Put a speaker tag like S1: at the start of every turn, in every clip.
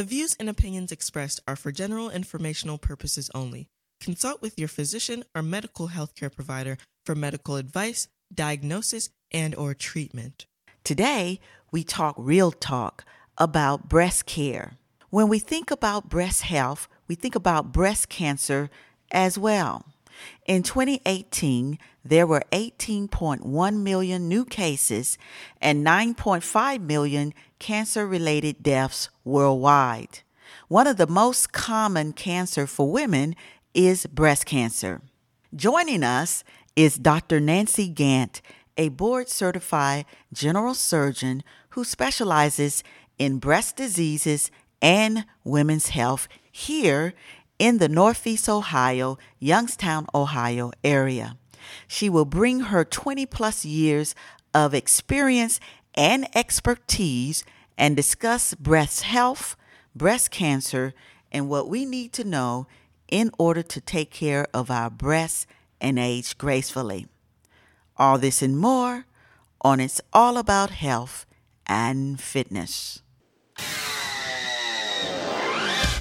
S1: The views and opinions expressed are for general informational purposes only. Consult with your physician or medical healthcare provider for medical advice, diagnosis, and or treatment.
S2: Today, we talk real talk about breast care. When we think about breast health, we think about breast cancer as well. In 2018, there were 18.1 million new cases and 9.5 million cancer related deaths worldwide. One of the most common cancer for women is breast cancer. Joining us is Dr. Nancy Gantt, a board certified general surgeon who specializes in breast diseases and women's health here in the Northeast Ohio, Youngstown, Ohio area. She will bring her 20 plus years of experience and expertise and discuss breast health, breast cancer, and what we need to know in order to take care of our breasts and age gracefully. All this and more on It's All About Health and Fitness.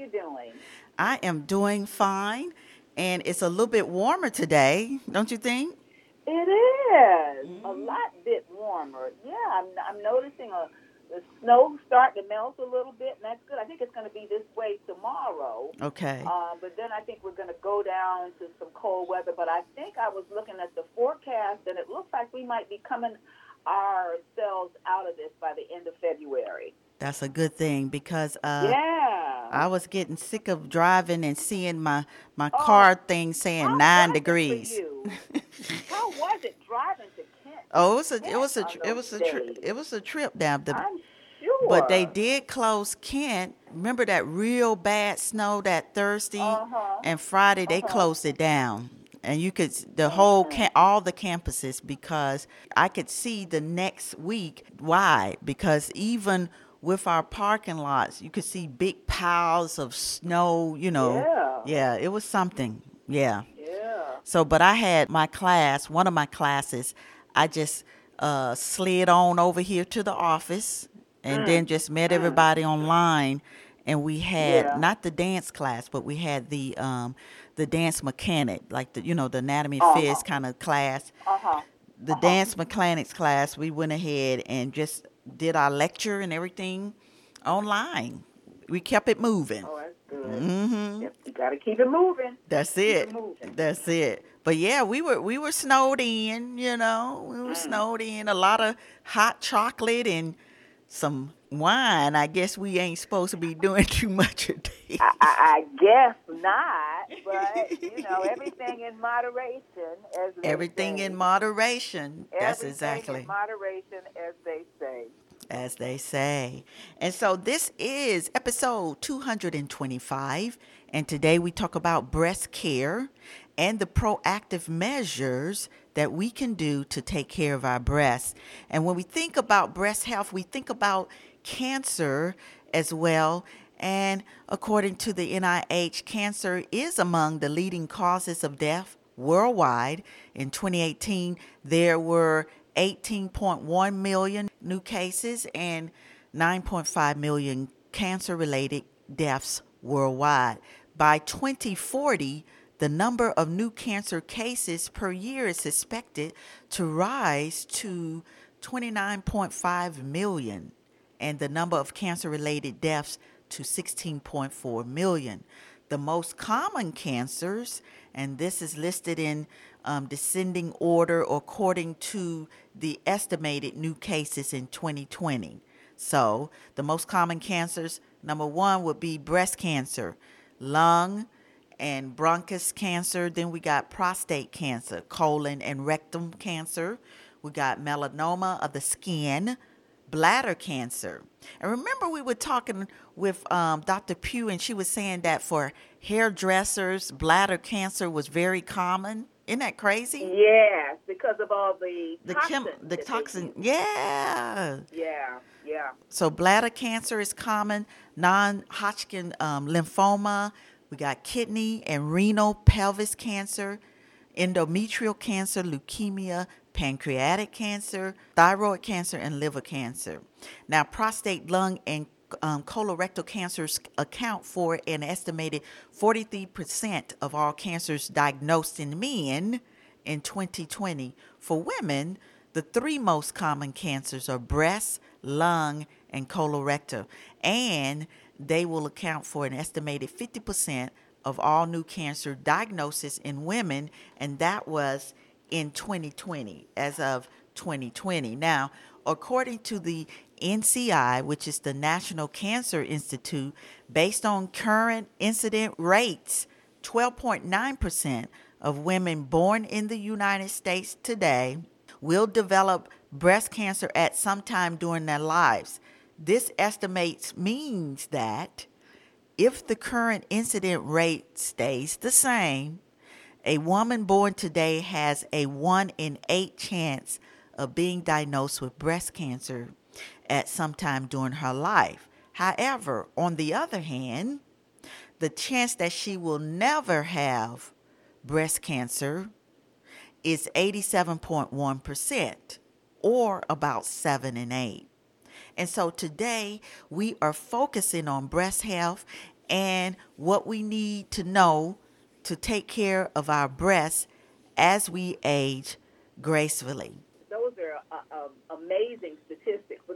S3: you doing?
S2: I am doing fine, and it's a little bit warmer today, don't you think?
S3: It is mm-hmm. a lot bit warmer. Yeah, I'm, I'm noticing a the snow starting to melt a little bit, and that's good. I think it's going to be this way tomorrow.
S2: Okay.
S3: Um, but then I think we're going to go down to some cold weather. But I think I was looking at the forecast, and it looks like we might be coming ourselves out of this by the end of February.
S2: That's a good thing because uh,
S3: yeah,
S2: I was getting sick of driving and seeing my my oh, car thing saying nine degrees.
S3: how was it driving to Kent?
S2: Oh, it was a it was a it was a tri- it was a trip down
S3: the. I'm sure.
S2: But they did close Kent. Remember that real bad snow that Thursday
S3: uh-huh.
S2: and Friday they uh-huh. closed it down. And you could the whole cam- all the campuses because I could see the next week why because even with our parking lots you could see big piles of snow. You know,
S3: yeah,
S2: yeah it was something. Yeah.
S3: Yeah.
S2: So, but I had my class, one of my classes. I just uh, slid on over here to the office and mm. then just met mm. everybody online. And we had
S3: yeah.
S2: not the dance class, but we had the um, the dance mechanic, like the you know the anatomy
S3: uh-huh.
S2: phys kind of class.
S3: Uh-huh.
S2: The
S3: uh-huh.
S2: dance mechanics class, we went ahead and just did our lecture and everything online. We kept it moving.
S3: Oh, that's good.
S2: Mm-hmm.
S3: Yep, you got to keep it moving.
S2: That's it.
S3: it moving.
S2: That's it. But yeah, we were we were snowed in, you know. We were mm. snowed in. A lot of hot chocolate and some wine. I guess we ain't supposed to be doing too much of
S3: this. I, I, guess not, but you know, everything in moderation. As
S2: everything in moderation. That's
S3: everything
S2: exactly
S3: in moderation, as they say.
S2: As they say. And so this is episode 225. And today we talk about breast care and the proactive measures that we can do to take care of our breasts. And when we think about breast health, we think about cancer as well. And according to the NIH, cancer is among the leading causes of death worldwide. In 2018, there were 18.1 million new cases and 9.5 million cancer related deaths worldwide. By 2040, the number of new cancer cases per year is expected to rise to 29.5 million, and the number of cancer related deaths to 16.4 million. The most common cancers, and this is listed in um, descending order according to the estimated new cases in 2020. So, the most common cancers number one would be breast cancer, lung, and bronchus cancer. Then we got prostate cancer, colon and rectum cancer. We got melanoma of the skin, bladder cancer. And remember, we were talking with um, Dr. Pugh, and she was saying that for hairdressers, bladder cancer was very common. Isn't that crazy?
S3: Yes, because of all the
S2: The
S3: toxins
S2: chem- the toxin, yeah.
S3: Yeah, yeah.
S2: So bladder cancer is common, non-Hodgkin um, lymphoma. We got kidney and renal pelvis cancer, endometrial cancer, leukemia, pancreatic cancer, thyroid cancer, and liver cancer. Now, prostate, lung, and um, colorectal cancers account for an estimated 43% of all cancers diagnosed in men in 2020. For women, the three most common cancers are breast, lung, and colorectal, and they will account for an estimated 50% of all new cancer diagnosis in women, and that was in 2020, as of 2020. Now, according to the NCI, which is the National Cancer Institute, based on current incident rates, 12.9% of women born in the United States today will develop breast cancer at some time during their lives. This estimates means that if the current incident rate stays the same, a woman born today has a 1 in 8 chance of being diagnosed with breast cancer at some time during her life. However, on the other hand, the chance that she will never have breast cancer is 87.1%, or about 7 in 8. And so today we are focusing on breast health and what we need to know to take care of our breasts as we age gracefully.
S3: Those are uh, uh, amazing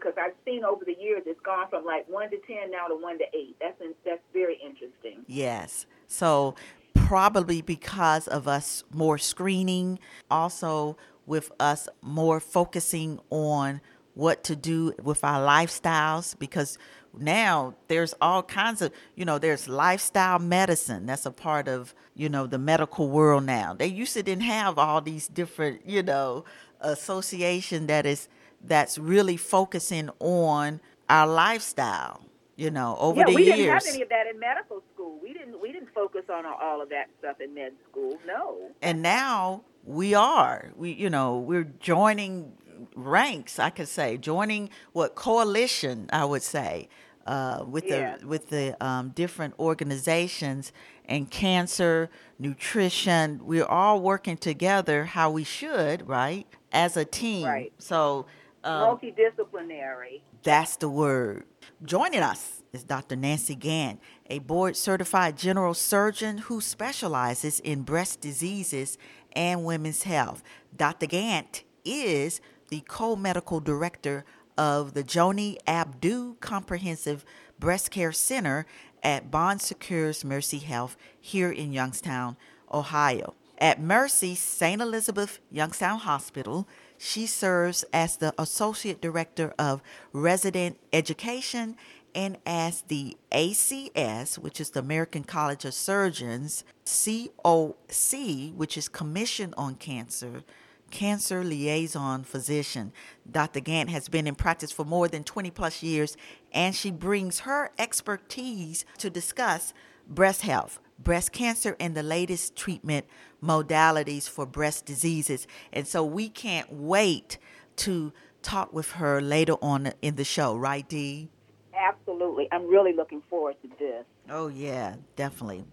S3: because I've seen over the years it's gone from like one to ten now to one to eight. That's in, that's very interesting.
S2: Yes. So probably because of us more screening, also with us more focusing on what to do with our lifestyles because now there's all kinds of you know there's lifestyle medicine that's a part of you know the medical world now they used to didn't have all these different you know association that is that's really focusing on our lifestyle you know over
S3: yeah,
S2: the
S3: we
S2: years
S3: didn't have any of that in medical school. We didn't we didn't focus on all of that stuff in med school. No.
S2: and now we are we you know we're joining ranks i could say joining what coalition i would say uh, with
S3: Yeah.
S2: the with the um, different organizations and cancer nutrition we're all working together how we should right as a team
S3: Right.
S2: so um,
S3: Multidisciplinary.
S2: that's the word. Joining us is Dr. Nancy Gantt, a board certified general surgeon who specializes in breast diseases and women's health. Dr. Gantt is the co medical director of the Joanie Abdu Comprehensive Breast Care Center at Bon Secours Mercy Health here in Youngstown, Ohio. At Mercy St. Elizabeth Youngstown Hospital, she serves as the Associate Director of Resident Education and as the ACS, which is the American College of Surgeons, COC, which is Commission on Cancer, Cancer Liaison Physician. Dr. Gantt has been in practice for more than 20 plus years, and she brings her expertise to discuss breast health, breast cancer, and the latest treatment modalities for breast diseases. And so we can't wait to talk with her later on in the show, right, Dee?
S3: Absolutely. I'm really looking forward to this.
S2: Oh, yeah, definitely.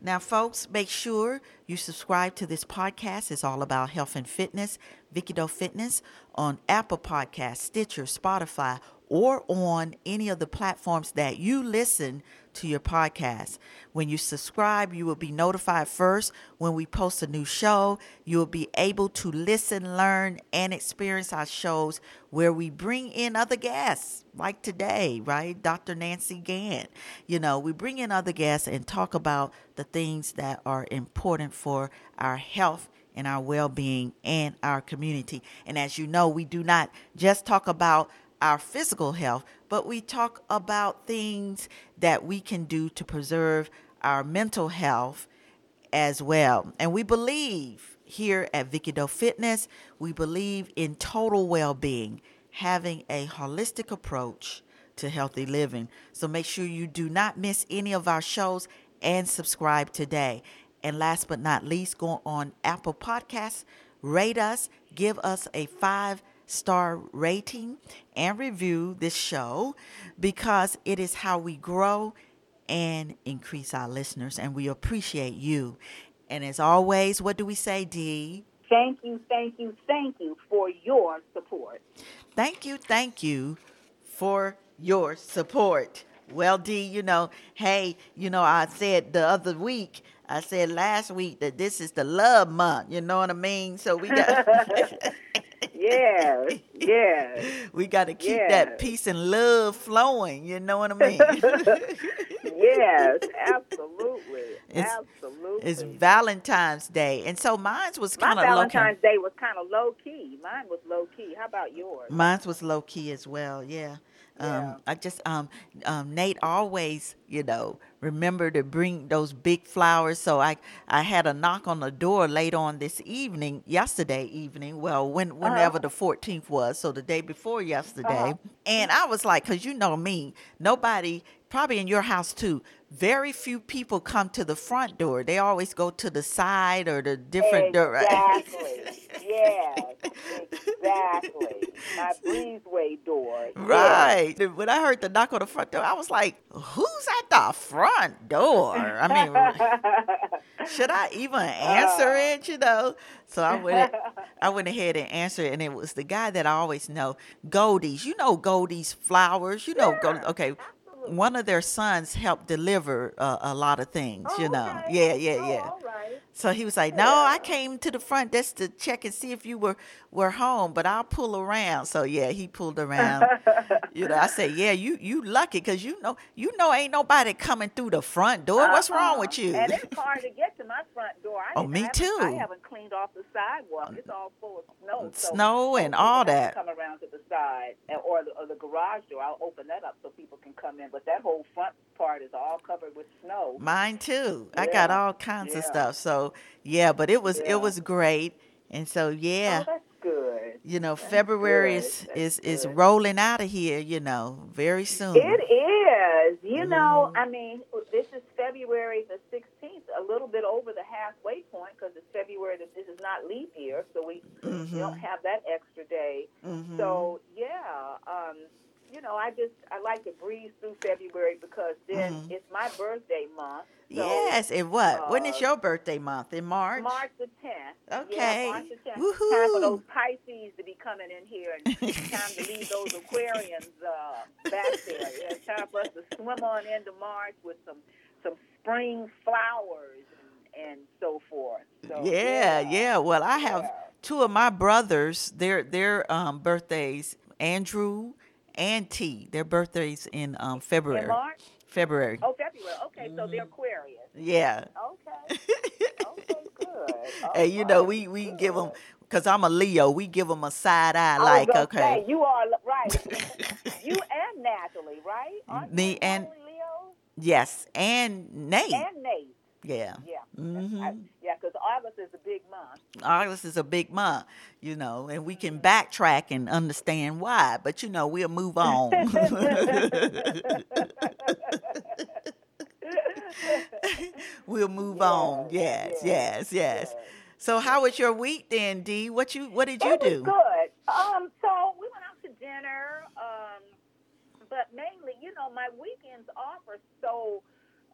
S2: Now, folks, make sure you subscribe to this podcast. It's all about health and fitness, Vicki Doe Fitness, on Apple Podcasts, Stitcher, Spotify, or on any of the platforms that you listen to your podcast. When you subscribe, you will be notified first when we post a new show. You will be able to listen, learn, and experience our shows where we bring in other guests, like today, right? Dr. Nancy Gantt. You know, we bring in other guests and talk about the things that are important for our health and our well being and our community. And as you know, we do not just talk about our physical health, but we talk about things that we can do to preserve our mental health as well. And we believe here at Vicki Doe Fitness, we believe in total well being, having a holistic approach to healthy living. So make sure you do not miss any of our shows and subscribe today. And last but not least, go on Apple Podcasts, rate us, give us a five star rating, and review this show because it is how we grow and increase our listeners. And we appreciate you. And as always, what do we say, Dee?
S3: Thank you, thank you, thank you for your support.
S2: Thank you, thank you for your support. Well, Dee, you know, hey, you know, I said the other week, I said last week that this is the love month. You know what I mean? So we got.
S3: yes, yes.
S2: We got to keep
S3: yes.
S2: that peace and love flowing. You know what I mean?
S3: yes, absolutely,
S2: It's-
S3: absolutely.
S2: it's Valentine's Day, and so mine was kind of low key.
S3: Valentine's Day was kind of low key. Mine was low key. How about yours?
S2: Mine was low key as well. Yeah. Um,
S3: Yeah.
S2: I just um, um, Nate always, you know, remember to bring those big flowers. So I I had a knock on the door late on this evening, yesterday evening. Well, when
S3: Uh-huh.
S2: whenever the 14th was, so the day before yesterday.
S3: Uh-huh.
S2: And I was like, cause you know me, nobody probably in your house too. Very few people come to the front door. They always go to the side or the different door.
S3: Exactly. yes, exactly. My breezeway door. Yes.
S2: Right. When I heard the knock on the front door, I was like, who's at the front door? I mean, should I even answer
S3: Uh.
S2: it, you know? So I went I went ahead and answered and it was the guy that I always know, Goldies. You know Goldies flowers. You know Gold- okay. One of their sons helped deliver uh, a lot of things, you
S3: Oh,
S2: know.
S3: okay.
S2: Yeah, yeah,
S3: Oh,
S2: yeah.
S3: all right.
S2: So he was like, "No, I came to the front just to check and see if you were were home, but I'll pull around." So yeah, he pulled around. you know, I said, "Yeah, you you lucky because you know you know ain't nobody coming through the front door. What's uh-huh.
S3: wrong
S2: with you?"
S3: And it's hard to get to my front door. I
S2: Oh, me
S3: I
S2: too.
S3: I haven't cleaned off the sidewalk. It's all full of snow. So
S2: Snow and all that.
S3: Come around to the side and- or the, or the garage door. I'll open that up so people can come in. But that whole front part is all covered with snow.
S2: Mine too. I got all kinds of
S3: yeah.
S2: stuff. So yeah, but it was
S3: Yeah.
S2: it was great, and so yeah.
S3: Oh, that's good.
S2: you know,
S3: That's
S2: February
S3: good.
S2: is
S3: That's
S2: is, is rolling out of here. You know, very soon.
S3: It is. You know,
S2: Mhm.
S3: I mean, this is February the 16th, a little bit over the halfway point because it's February. This this is not leap year, so we, we
S2: Mhm.
S3: don't have that extra day.
S2: Mhm.
S3: So yeah, um, you know, I just I like to breeze through February because then
S2: Mhm.
S3: it's my birthday month. So
S2: yes, and what? when is
S3: uh,
S2: your birthday month? In March?
S3: March the 10th.
S2: Okay.
S3: Yeah, March the 10th. Time for those Pisces to be coming in here and time to leave those Aquarians uh, back there. Yeah, it's time for us to swim on into March with some some spring flowers and, and so forth. So,
S2: yeah, yeah. Well, I have
S3: yeah.
S2: two of my brothers. Their their um, birthdays, Andrew and T. Their birthdays in um, February.
S3: In March?
S2: February.
S3: Oh, February. Okay, so
S2: Mm-hmm.
S3: they're Aquarius.
S2: Yeah.
S3: Okay. Okay, good.
S2: and you know, we we
S3: good.
S2: give them because I'm a Leo. We give them a side eye, like okay.
S3: say, you are right. you and Natalie, right? Aren't
S2: Me
S3: you
S2: and-
S3: Leo
S2: Yes, and Nate.
S3: and Nate.
S2: Yeah.
S3: Yeah.
S2: Mhm.
S3: I, yeah, because August is a big month.
S2: August is a big month, you know, and we can backtrack and understand why, but you know, we'll move on. we'll move on. Yes, yes, yes. So how was your week then, Dee? What you what did you
S3: it
S2: do?
S3: was good. Um, so we went out to dinner. Um, but mainly, you know, my weekends off are so.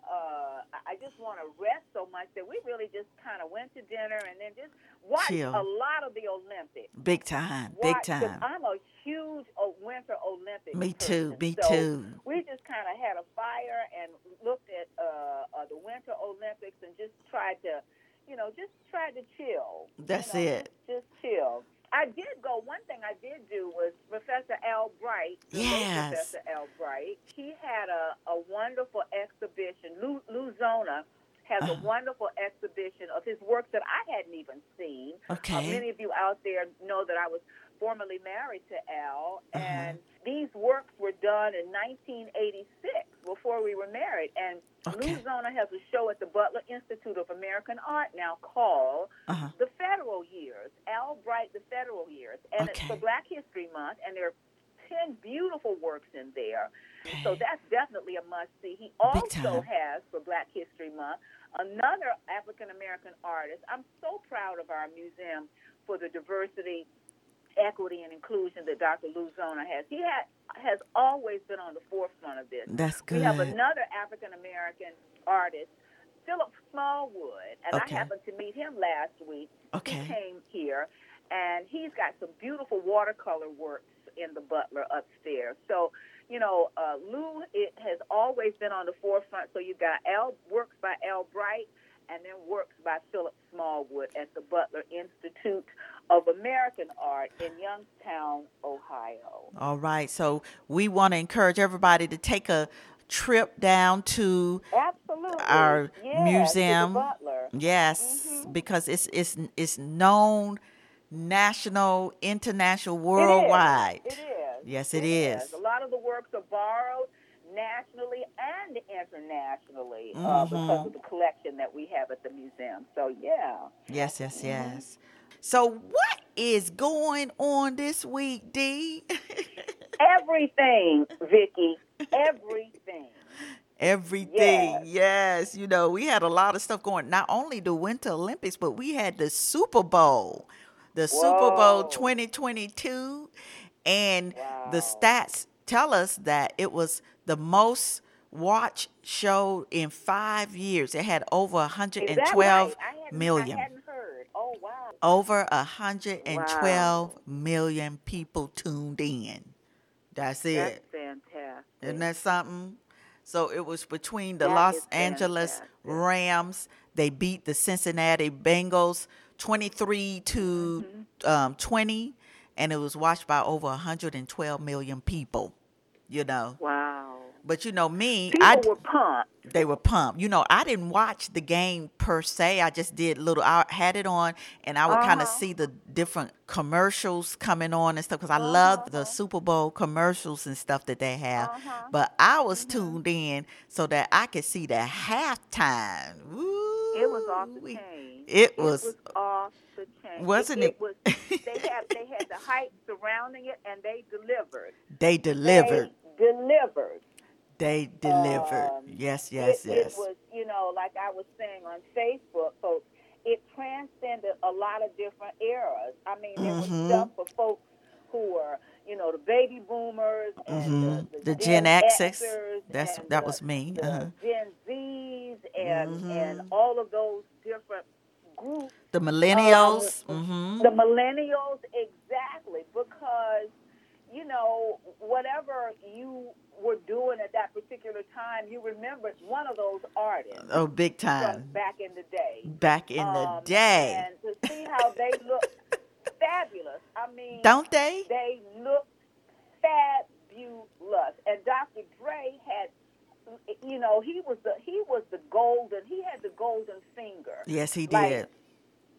S3: Uh, I- just want to rest so much that we really just kind of went to dinner and then just watched
S2: Chill.
S3: a lot of the Olympics.
S2: Big time, big time.
S3: I'm a huge Winter Olympics.
S2: Me too,
S3: person,
S2: me
S3: so
S2: too.
S3: We just kind of had a fire and looked at uh, uh, the Winter Olympics and just tried to, you know, just tried to chill. you
S2: That's
S3: know,
S2: it.
S3: Just, just chill. I did go. One thing I did do was Professor Al Bright.
S2: Yes.
S3: Professor Al Bright. He had a, a wonderful exhibition. Lou, Lou has a
S2: Uh-huh.
S3: wonderful exhibition of his works that I hadn't even seen. Uh,
S2: Okay.
S3: many of you out there know that I was formerly married to Al,
S2: Uh-huh.
S3: and these works were done in 1986 before we were married. And
S2: Okay.
S3: Has a show at the Butler Institute of American Art now called
S2: Uh-huh.
S3: The Federal Years, Al Bright, The Federal Years. And it's for Black History Month, and there are 10 beautiful works in there.
S2: Okay.
S3: So that's definitely a must see. He also has, for Black History Month, another African American artist. I'm so proud of our museum for the diversity, equity, and inclusion that Dr. Lou Zona has. He ha- has always been on the forefront of this.
S2: That's good.
S3: We have another African American artist, Philip Smallwood, and
S2: Okay.
S3: I happened to meet him last week.
S2: Okay.
S3: He came here, and he's got some beautiful watercolor works in the Butler upstairs. So, you know, uh, Lou it has always been on the forefront. So you've got Al works by Al Bright, and then works by Philip Smallwood at the Butler Institute of American Art in Youngstown, Ohio.
S2: All right. So we want to encourage everybody to take a trip down to
S3: Absolutely.
S2: Our
S3: Yes, to
S2: museum.
S3: Butler.
S2: yes,
S3: Mhm.
S2: because it's it's it's known national, international, worldwide.
S3: It is.
S2: Yes, it
S3: is.
S2: is.
S3: A lot of the works are borrowed nationally and internationally uh, because
S2: Mhm.
S3: of the collection that we have at the museum. So, yeah.
S2: Yes, yes,
S3: Mm-hmm.
S2: So what is going on this week, D?
S3: Everything, Vicki. Everything.
S2: Everything.
S3: Yes.
S2: Yes. You know, we had a lot of stuff going. Not only the Winter Olympics, but we had the Super Bowl. The Super Bowl 2022. And the stats tell us that it was the most watched show in five years. It had over
S3: Is that
S2: 112
S3: right? I
S2: million.
S3: I. Oh, wow.
S2: Over 112 million people tuned in. That's it.
S3: That's fantastic.
S2: Isn't that something? So it was between the
S3: That
S2: Los Angeles. Rams. They beat the Cincinnati Bengals 23 to
S3: Mm-hmm.
S2: um, 20, and it was watched by over 112 million people. You know,
S3: Wow.
S2: But you know me,
S3: People
S2: I
S3: were pumped.
S2: they were pumped. You know, I didn't watch the game per se. I just did little. I had it on, and I would kind of
S3: Uh-huh.
S2: see the different commercials coming on and stuff because I love the
S3: Uh-huh.
S2: Super Bowl commercials and stuff that they have.
S3: Uh-huh.
S2: But I was tuned in so that I could see the halftime.
S3: It was off the chain.
S2: It was-
S3: off the chain.
S2: Wasn't
S3: it?
S2: it?
S3: was. They had they had the hype surrounding it, and they delivered.
S2: They delivered.
S3: They delivered.
S2: They delivered.
S3: Um,
S2: yes, yes,
S3: it,
S2: yes.
S3: It was, you know, like I was saying on Facebook, folks. It transcended a lot of different eras. I mean, there
S2: Mhm.
S3: was stuff for folks who were, you know, the baby boomers and
S2: Mhm.
S3: the,
S2: The Gen Xers.
S3: Xers
S2: That's
S3: and
S2: that
S3: the-
S2: was me. Uh-huh.
S3: Gen Zs and and
S2: Mhm.
S3: all of those different groups.
S2: The millennials.
S3: Um, The millennials, exactly, because you know whatever you were doing at that particular time, you remembered one of those artists
S2: Oh, big time.
S3: back in the day.
S2: Back in the
S3: Um,
S2: day.
S3: and to see how they look fabulous. I mean,
S2: Don't they?
S3: they look fabulous. And Dr. Dre had, you know, he was the he was the golden. He had the golden finger.
S2: Yes, he
S3: Like,
S2: did.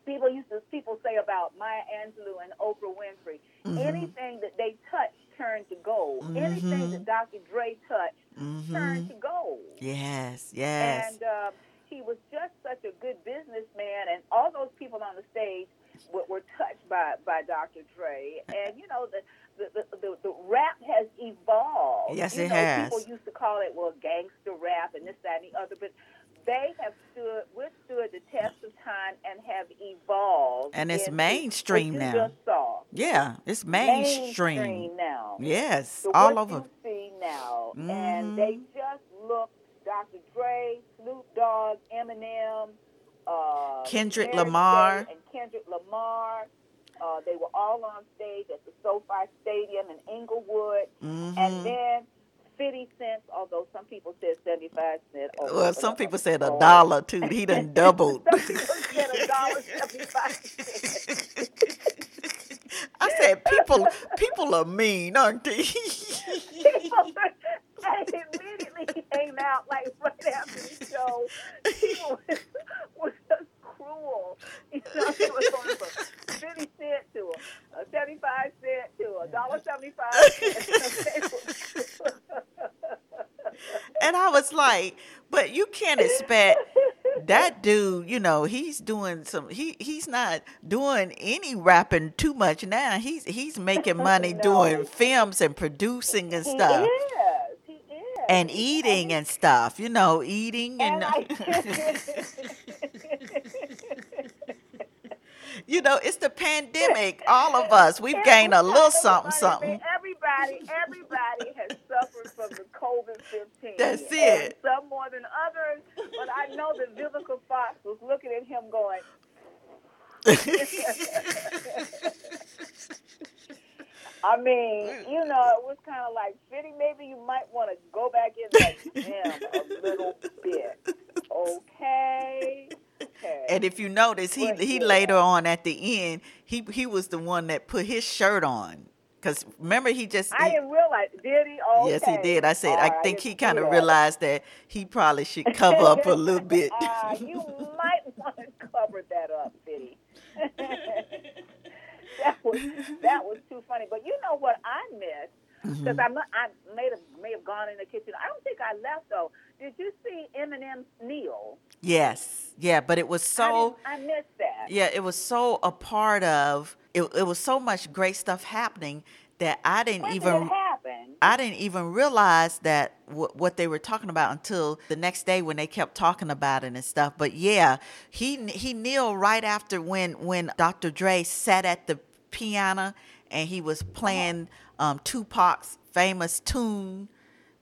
S3: People used to people say about Maya Angelou and Oprah Winfrey.
S2: Mhm.
S3: Anything that they touched turned to gold. Anything
S2: Mhm.
S3: that Dr. Dre touched
S2: hmm
S3: turned to gold.
S2: Yes, yes.
S3: And um, he was just such a good businessman, and all those people on the stage were, were touched by, by Dr. Dre. And you know, the the, the, the, the rap has evolved.
S2: Yes,
S3: you
S2: it
S3: know,
S2: has.
S3: People used to call it well gangster rap and this, that, and the other, but they have stood withstood the test of time and have evolved.
S2: And it's mainstream now.
S3: you Just saw.
S2: yeah, it's mainstream.
S3: Mainstream now.
S2: Yes, all over.
S3: you see now,
S2: Mhm.
S3: and they just look Dr. Dre, Snoop Dogg, Eminem, uh,
S2: Kendrick
S3: Mary
S2: Lamar.
S3: J. and Kendrick Lamar. Uh, they were all on stage at the SoFi Stadium in Inglewood,
S2: hmm
S3: and then 50 cents, although some people said 75 cents. Oh,
S2: well, some people said a dollar too. He done doubled.
S3: some people said a dollar 75 cents.
S2: I said people people are mean, aren't they?
S3: people and immediately came out like right after the show. People was, was cruel. You know, it was going from fifty cent to a, seventy five cent to seventy five.
S2: and I was like, but you can't expect that dude, you know, he's doing some. He he's not doing any rapping too much now. He's he's making money
S3: No.
S2: doing films and producing and
S3: he
S2: stuff.
S3: is. He is.
S2: And eating and stuff, you know, eating and,
S3: And
S2: you know, it's the pandemic. All of us, we've gained a little something, something.
S3: Everybody, everybody has suffered from the COVID fifteen.
S2: That's it.
S3: Some more than others, but I know that Vivica Fox was looking at him going. I mean, you know, it was kind of like, Fitty, maybe you might want to go back in the gym a little bit. Okay. Okay.
S2: And if you notice, he
S3: But
S2: he
S3: yeah.
S2: later on at the end, he he was the one that put his shirt on. Cause remember he just
S3: I
S2: he-
S3: didn't realize. Did he? Okay.
S2: yes he did. I said
S3: All
S2: I
S3: right,
S2: think he kind of realized that he probably should cover up a little bit.
S3: Ah, you might want to cover that up, Fitty. that was that was too funny. But you know what I missed
S2: Mm-hmm.
S3: because I mu- I may have may have gone in the kitchen. I don't think I left though. Did you see Eminem's kneel?
S2: Yes, yeah, but it was so
S3: didn't- I missed that.
S2: yeah, it was so a part of it. It was so much great stuff happening that I didn't
S3: When
S2: even
S3: did happen?
S2: I didn't even realize that w- what they were talking about until the next day when they kept talking about it and stuff. But yeah, he he kneeled right after when when Dr. Dre sat at the piano and he was playing um, Tupac's famous tune.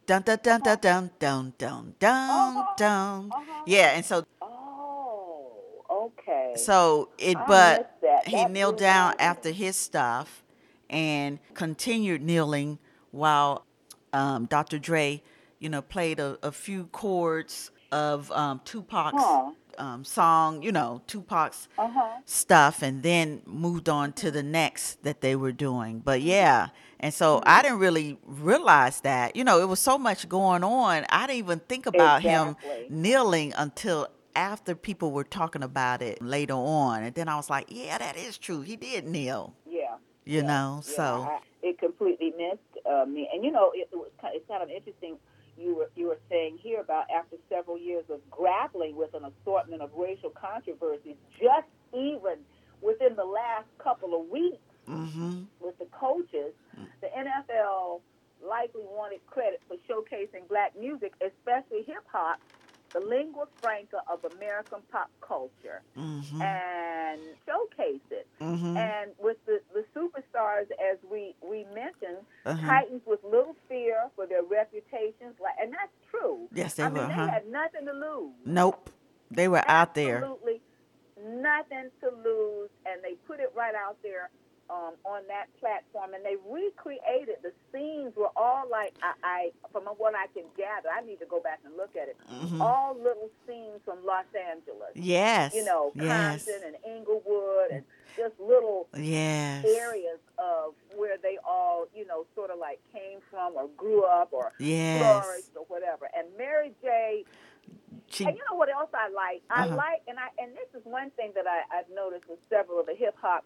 S2: Dun dun dun dun dun dun dun dun
S3: Uh-huh,
S2: dun.
S3: uh-huh.
S2: Yeah, and so
S3: Oh, okay.
S2: so it,
S3: I
S2: but
S3: that.
S2: he
S3: That
S2: kneeled down
S3: my
S2: after his stuff and continued kneeling while um, Dr. Dre, you know, played a, a few chords of um, Tupac's
S3: Huh.
S2: um, song, you know, Tupac's
S3: Uh huh.
S2: stuff, and then moved on to the next that they were doing. But yeah, and so I didn't really realize that. You know, it was so much going on. I didn't even think about
S3: Exactly.
S2: him kneeling until after people were talking about it later on. And then I was like, yeah, that is true. He did kneel,
S3: Yeah.
S2: you
S3: Yeah,
S2: know.
S3: yeah,
S2: so
S3: I, it completely missed uh, me. And you know, it, it was kind, it's kind of interesting. You were you were saying here about after several years of grappling with an assortment of racial controversies, just even within the last couple of weeks
S2: hmm
S3: with the coaches, the NFL likely wanted credit for showcasing black music, especially hip hop, the lingua franca of American pop culture,
S2: hmm
S3: and showcase it.
S2: hmm
S3: And with the, the superstars, as we, we mentioned,
S2: Uh-huh.
S3: Titans with little fear for their reputations, like, and that's true.
S2: Yes, they
S3: I
S2: were.
S3: mean, they had nothing to lose.
S2: Nope, they were out there.
S3: Absolutely nothing to lose, and they put it right out there um, on that platform, and they recreated the scenes. Were all like I, I, from what I can gather, I need to go back and look at it.
S2: Mhm.
S3: All little scenes from Los Angeles.
S2: Yes.
S3: You know,
S2: yes.
S3: Compton and Inglewood, and just little
S2: Yes.
S3: areas of where they all, you know, sort of like came from or grew up or
S2: Yes.
S3: flourished or whatever. And Mary J.
S2: She,
S3: And you know what else I like? I
S2: Uh-huh.
S3: like, and I and this is one thing that I, I've noticed with several of the hip hop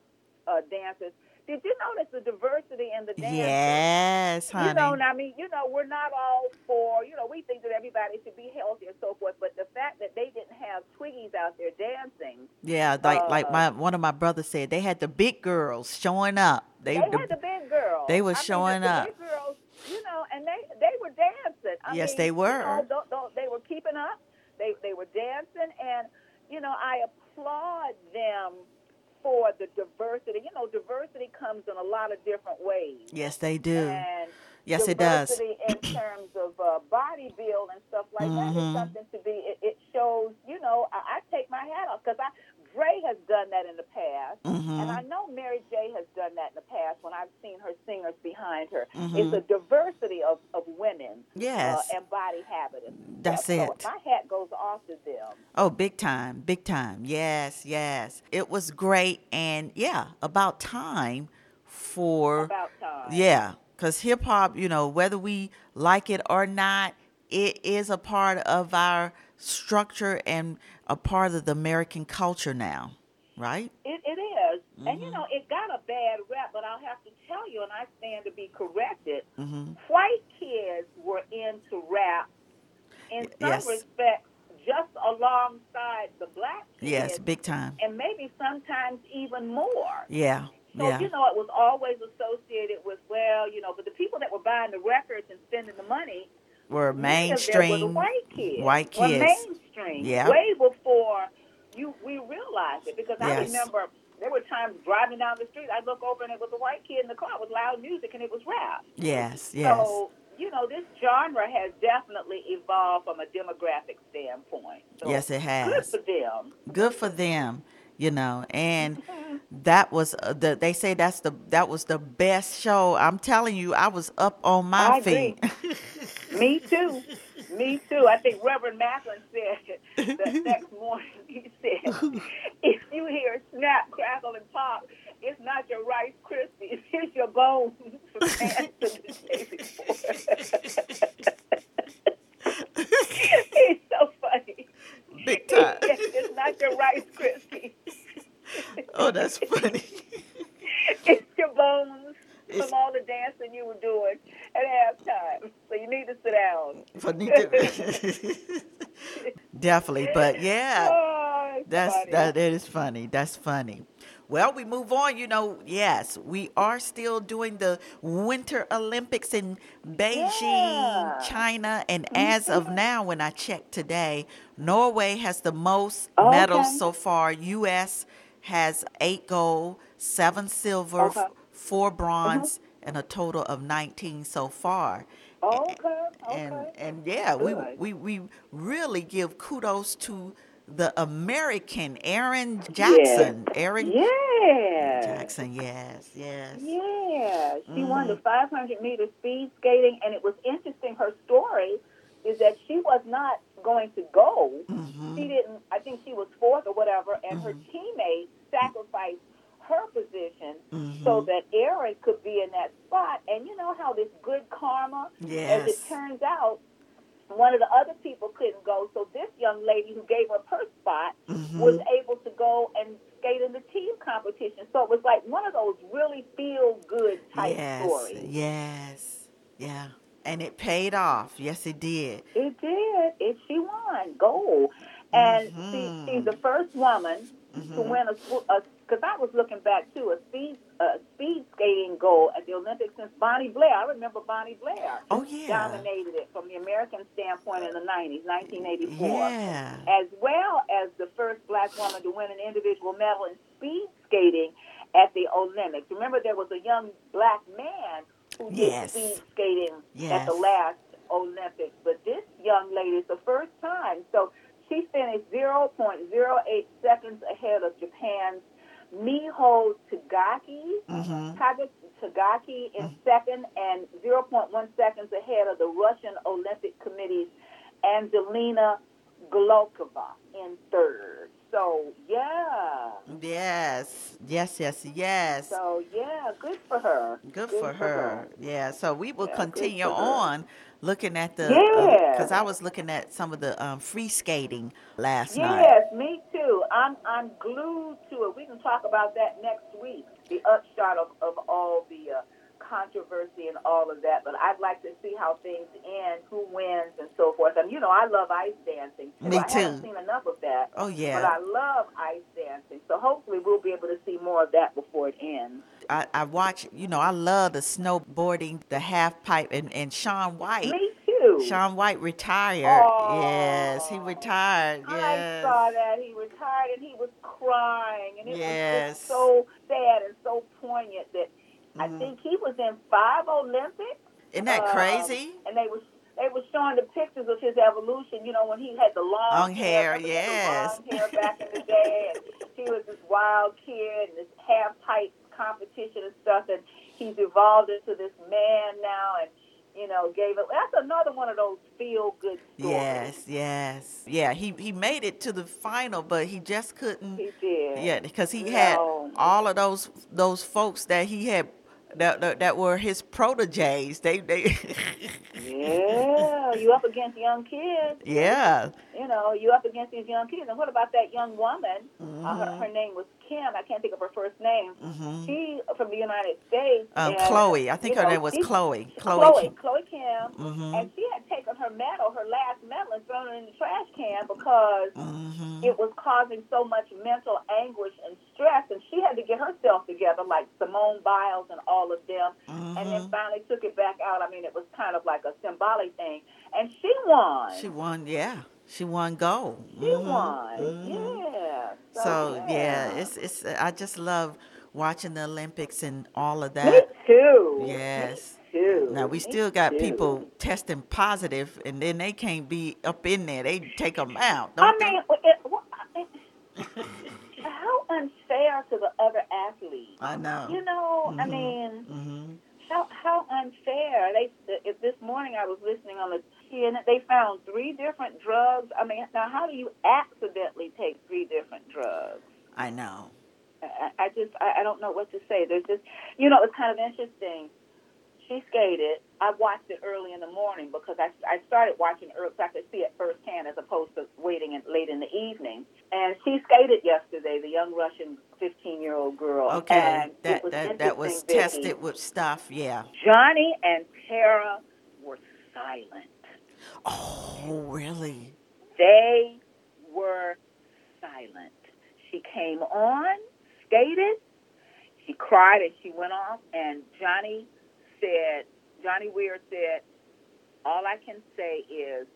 S3: uh, dancers. Did you notice the diversity in the dancers?
S2: yes, honey.
S3: You know, and I mean, you know, we're not all for, you know, we think that everybody should be healthy and so forth, but the fact that they didn't have Twiggies out there dancing,
S2: Yeah, like like
S3: Uh,
S2: my one of my brothers said, they had the big girls showing up. They,
S3: they,
S2: the-
S3: had the big girls.
S2: they were
S3: I mean, the-
S2: showing
S3: the
S2: up.
S3: Big girls, you know, and they they were dancing. I
S2: Yes,
S3: mean,
S2: they
S3: you
S2: were.
S3: know, don't- don't- they were keeping up. They they were dancing, and you know, I applaud them for the diversity. You know, diversity comes in a lot of different ways.
S2: yes, they do.
S3: And
S2: Yes, it does.
S3: in terms of uh, body build and stuff like that
S2: Mhm.
S3: is something to be. It, it shows, you know, I, I take my hat off because I Dre has done that in the past, and I know Mary J has done that in the past when I've seen her singers behind her.
S2: Mhm.
S3: It's a diversity of, of women
S2: Yes.
S3: uh, and body habit. and
S2: That's it.
S3: So my hat goes off to them.
S2: Oh, big time, big time. Yes, yes. It was great, and yeah, about time for
S3: About time.
S2: yeah, because hip hop, you know, whether we like it or not, it is a part of our structure and a part of the American culture now, right?
S3: It, it is. And,
S2: Mm-hmm.
S3: you know, it got a bad rap, but I'll have to tell you, and I stand to be corrected,
S2: hmm
S3: white kids were into rap in some
S2: Yes.
S3: respects just alongside the black kids.
S2: Yes, big time.
S3: And maybe sometimes even more.
S2: Yeah.
S3: So,
S2: Yeah.
S3: you know, it was always associated with, well, you know, but the people that were buying the records and spending the money,
S2: We're
S3: them were
S2: mainstream.
S3: white kids.
S2: white
S3: Were
S2: kids.
S3: mainstream.
S2: Yeah.
S3: Way before you we realized it. Because I remember there were times driving down the street, I'd look over and it was a white kid in the car with loud music and it was rap.
S2: Yes, yes.
S3: So, you know, this genre has definitely evolved from a demographic standpoint. So
S2: yes, it has.
S3: Good for them.
S2: Good for them, you know. And that was uh, the they say that's the that was the best show. I'm telling you, I was up on my
S3: I
S2: feet.
S3: Me too. Me too. I think Reverend Macklin said the next morning, he said, if you hear snap, crackle, and pop, it's not your Rice Krispies, it's your bones from dancing the day before. it's so funny.
S2: Big time.
S3: it's not your Rice Krispies.
S2: oh, that's funny.
S3: it's your bones
S2: It's-
S3: from all the dancing you were doing at halftime. So you need to sit down.
S2: For need to- Definitely, but yeah.
S3: Oh,
S2: That's
S3: funny.
S2: that it is funny. That's funny. Well, we move on. You know, yes, we are still doing the Winter Olympics in Beijing,
S3: Yeah.
S2: China, and as of now, when I checked today, Norway has the most
S3: Okay.
S2: medals so far. U.S. has eight gold, seven silver,
S3: Okay.
S2: Four bronze, and a total of 19 so far.
S3: Okay, okay.
S2: And and yeah, we,
S3: Good.
S2: we we really give kudos to the American Erin Jackson. Erin
S3: yeah.
S2: Jackson, yes, yes.
S3: Yeah. She won the
S2: Mhm.
S3: 500 meter speed skating, and it was interesting. Her story is that she was not going to go.
S2: hmm
S3: She didn't, I think she was fourth or whatever, and her
S2: Mhm.
S3: teammates sacrificed her position
S2: hmm
S3: so that Erin could be in that spot. And you know how this good karma, as it turns out, one of the other people couldn't go. So this young lady who gave up her spot
S2: Mhm.
S3: was able to go and skate in the team competition. So it was like one of those really feel good type
S2: yes,
S3: stories.
S2: yes, yeah. And it paid off. Yes, it did.
S3: It did. It she won gold, and
S2: Mhm.
S3: she, she's the first woman to
S2: Mhm.
S3: win a because I was looking back too a speed uh, speed skating goal at the Olympics since Bonnie Blair. I remember Bonnie Blair
S2: Oh yeah.
S3: dominated it from the American standpoint in the 90s, 1984.
S2: Yeah.
S3: as well as the first black woman to win an individual medal in speed skating at the Olympics. Remember, there was a young black man who did speed skating at the last Olympics, but this young lady is the first time. So she finished 0.08 seconds ahead of Japan's Miho Takagi.
S2: hmm
S3: Takagi in second and 0.1 seconds ahead of the Russian Olympic Committee's Angelina Golikova in third. So, yeah.
S2: Yes. Yes. Yes. Yes.
S3: So, yeah, good for her.
S2: Good, for, her. Yeah. So we will
S3: Yeah,
S2: continue on looking at the
S3: Yeah.
S2: because I was looking at some of the um, free skating last night.
S3: Yes, me too. I'm I'm glued to it. We can talk about that next week. The upshot of, of all the uh, controversy and all of that. But I'd like to see how things end, who wins, and so forth. And you know, I love ice dancing. Too.
S2: Me
S3: I haven't
S2: too.
S3: seen enough of that.
S2: Oh yeah. But.
S3: I love ice dancing. So hopefully we'll be able to see more of that before it ends.
S2: I, I watch. You know, I love the snowboarding, the half pipe, and and Shaun White.
S3: Me too.
S2: Shaun White retired.
S3: Oh.
S2: Yes, he retired.
S3: I
S2: Yes.
S3: saw that he retired and he was crying, and it was
S2: Yes.
S3: just so sad and so poignant that I
S2: Mhm.
S3: think he was in five Olympics.
S2: Isn't that
S3: um,
S2: crazy?
S3: And they was they were showing the pictures of his evolution. You know, when he had the long,
S2: Long hair,
S3: remember he had the
S2: yes.
S3: long hair back in the day, and he was this wild kid and this half pipe competition and stuff, and he's evolved into this man now, and you know, gave it. That's another one of those feel good stories.
S2: Yes, yes. Yeah, he he made it to the final, but he just couldn't.
S3: he did.
S2: Yeah, because he had all of those those folks that he had that that, that were his proteges. They they
S3: Yeah, you up against young kids.
S2: yeah.
S3: You you know, you up against these young kids. And what about that young woman?
S2: Mm-hmm.
S3: Uh, her, her name was Kim. I can't think of her first name.
S2: Mhm.
S3: She from the United States.
S2: Um,
S3: and,
S2: Chloe. I think her
S3: know,
S2: name was
S3: she-
S2: Chloe.
S3: Chloe.
S2: Chloe.
S3: Chloe,
S2: Kim. Mhm.
S3: And she had taken her medal, her last medal, and thrown it in the trash can because
S2: Mhm.
S3: it was causing so much mental anguish and stress, and she had to get herself together, like Simone Biles and all of them, and then
S2: Mhm.
S3: finally took it back out. I mean, it was kind of like a symbolic thing, and she won.
S2: She won. Yeah, she won gold.
S3: She
S2: Mhm.
S3: won.
S2: Mhm.
S3: Yeah.
S2: So yeah, it's it's. I just love watching the Olympics and all of
S3: me
S2: that.
S3: too.
S2: Yes.
S3: Me too.
S2: Now we
S3: Me
S2: still got
S3: too.
S2: people testing positive, and then they can't be up in there. They take them out.
S3: I
S2: they?
S3: mean, it, it, how unfair to the other athletes.
S2: I know.
S3: You know, I
S2: Mhm.
S3: mean,
S2: hmm
S3: how how unfair. They if this morning I was listening on the CNN. They found three different drugs. I mean, now how do you accidentally take three different drugs?
S2: I know.
S3: I, I just I, I don't know what to say. There's just you know it's kind of interesting. She skated. I watched it early in the morning because I, I started watching early so I could see it firsthand as opposed to waiting in, late in the evening. And she skated yesterday, the young Russian 15 year old girl.
S2: Okay,
S3: and
S2: that
S3: was
S2: that that was
S3: Vicki.
S2: tested with stuff. Yeah.
S3: Johnny and Tara were silent.
S2: Oh, really?
S3: They were silent. She came on, skated, she cried and she went off, and Johnny said, Johnny Weir said, all I can say is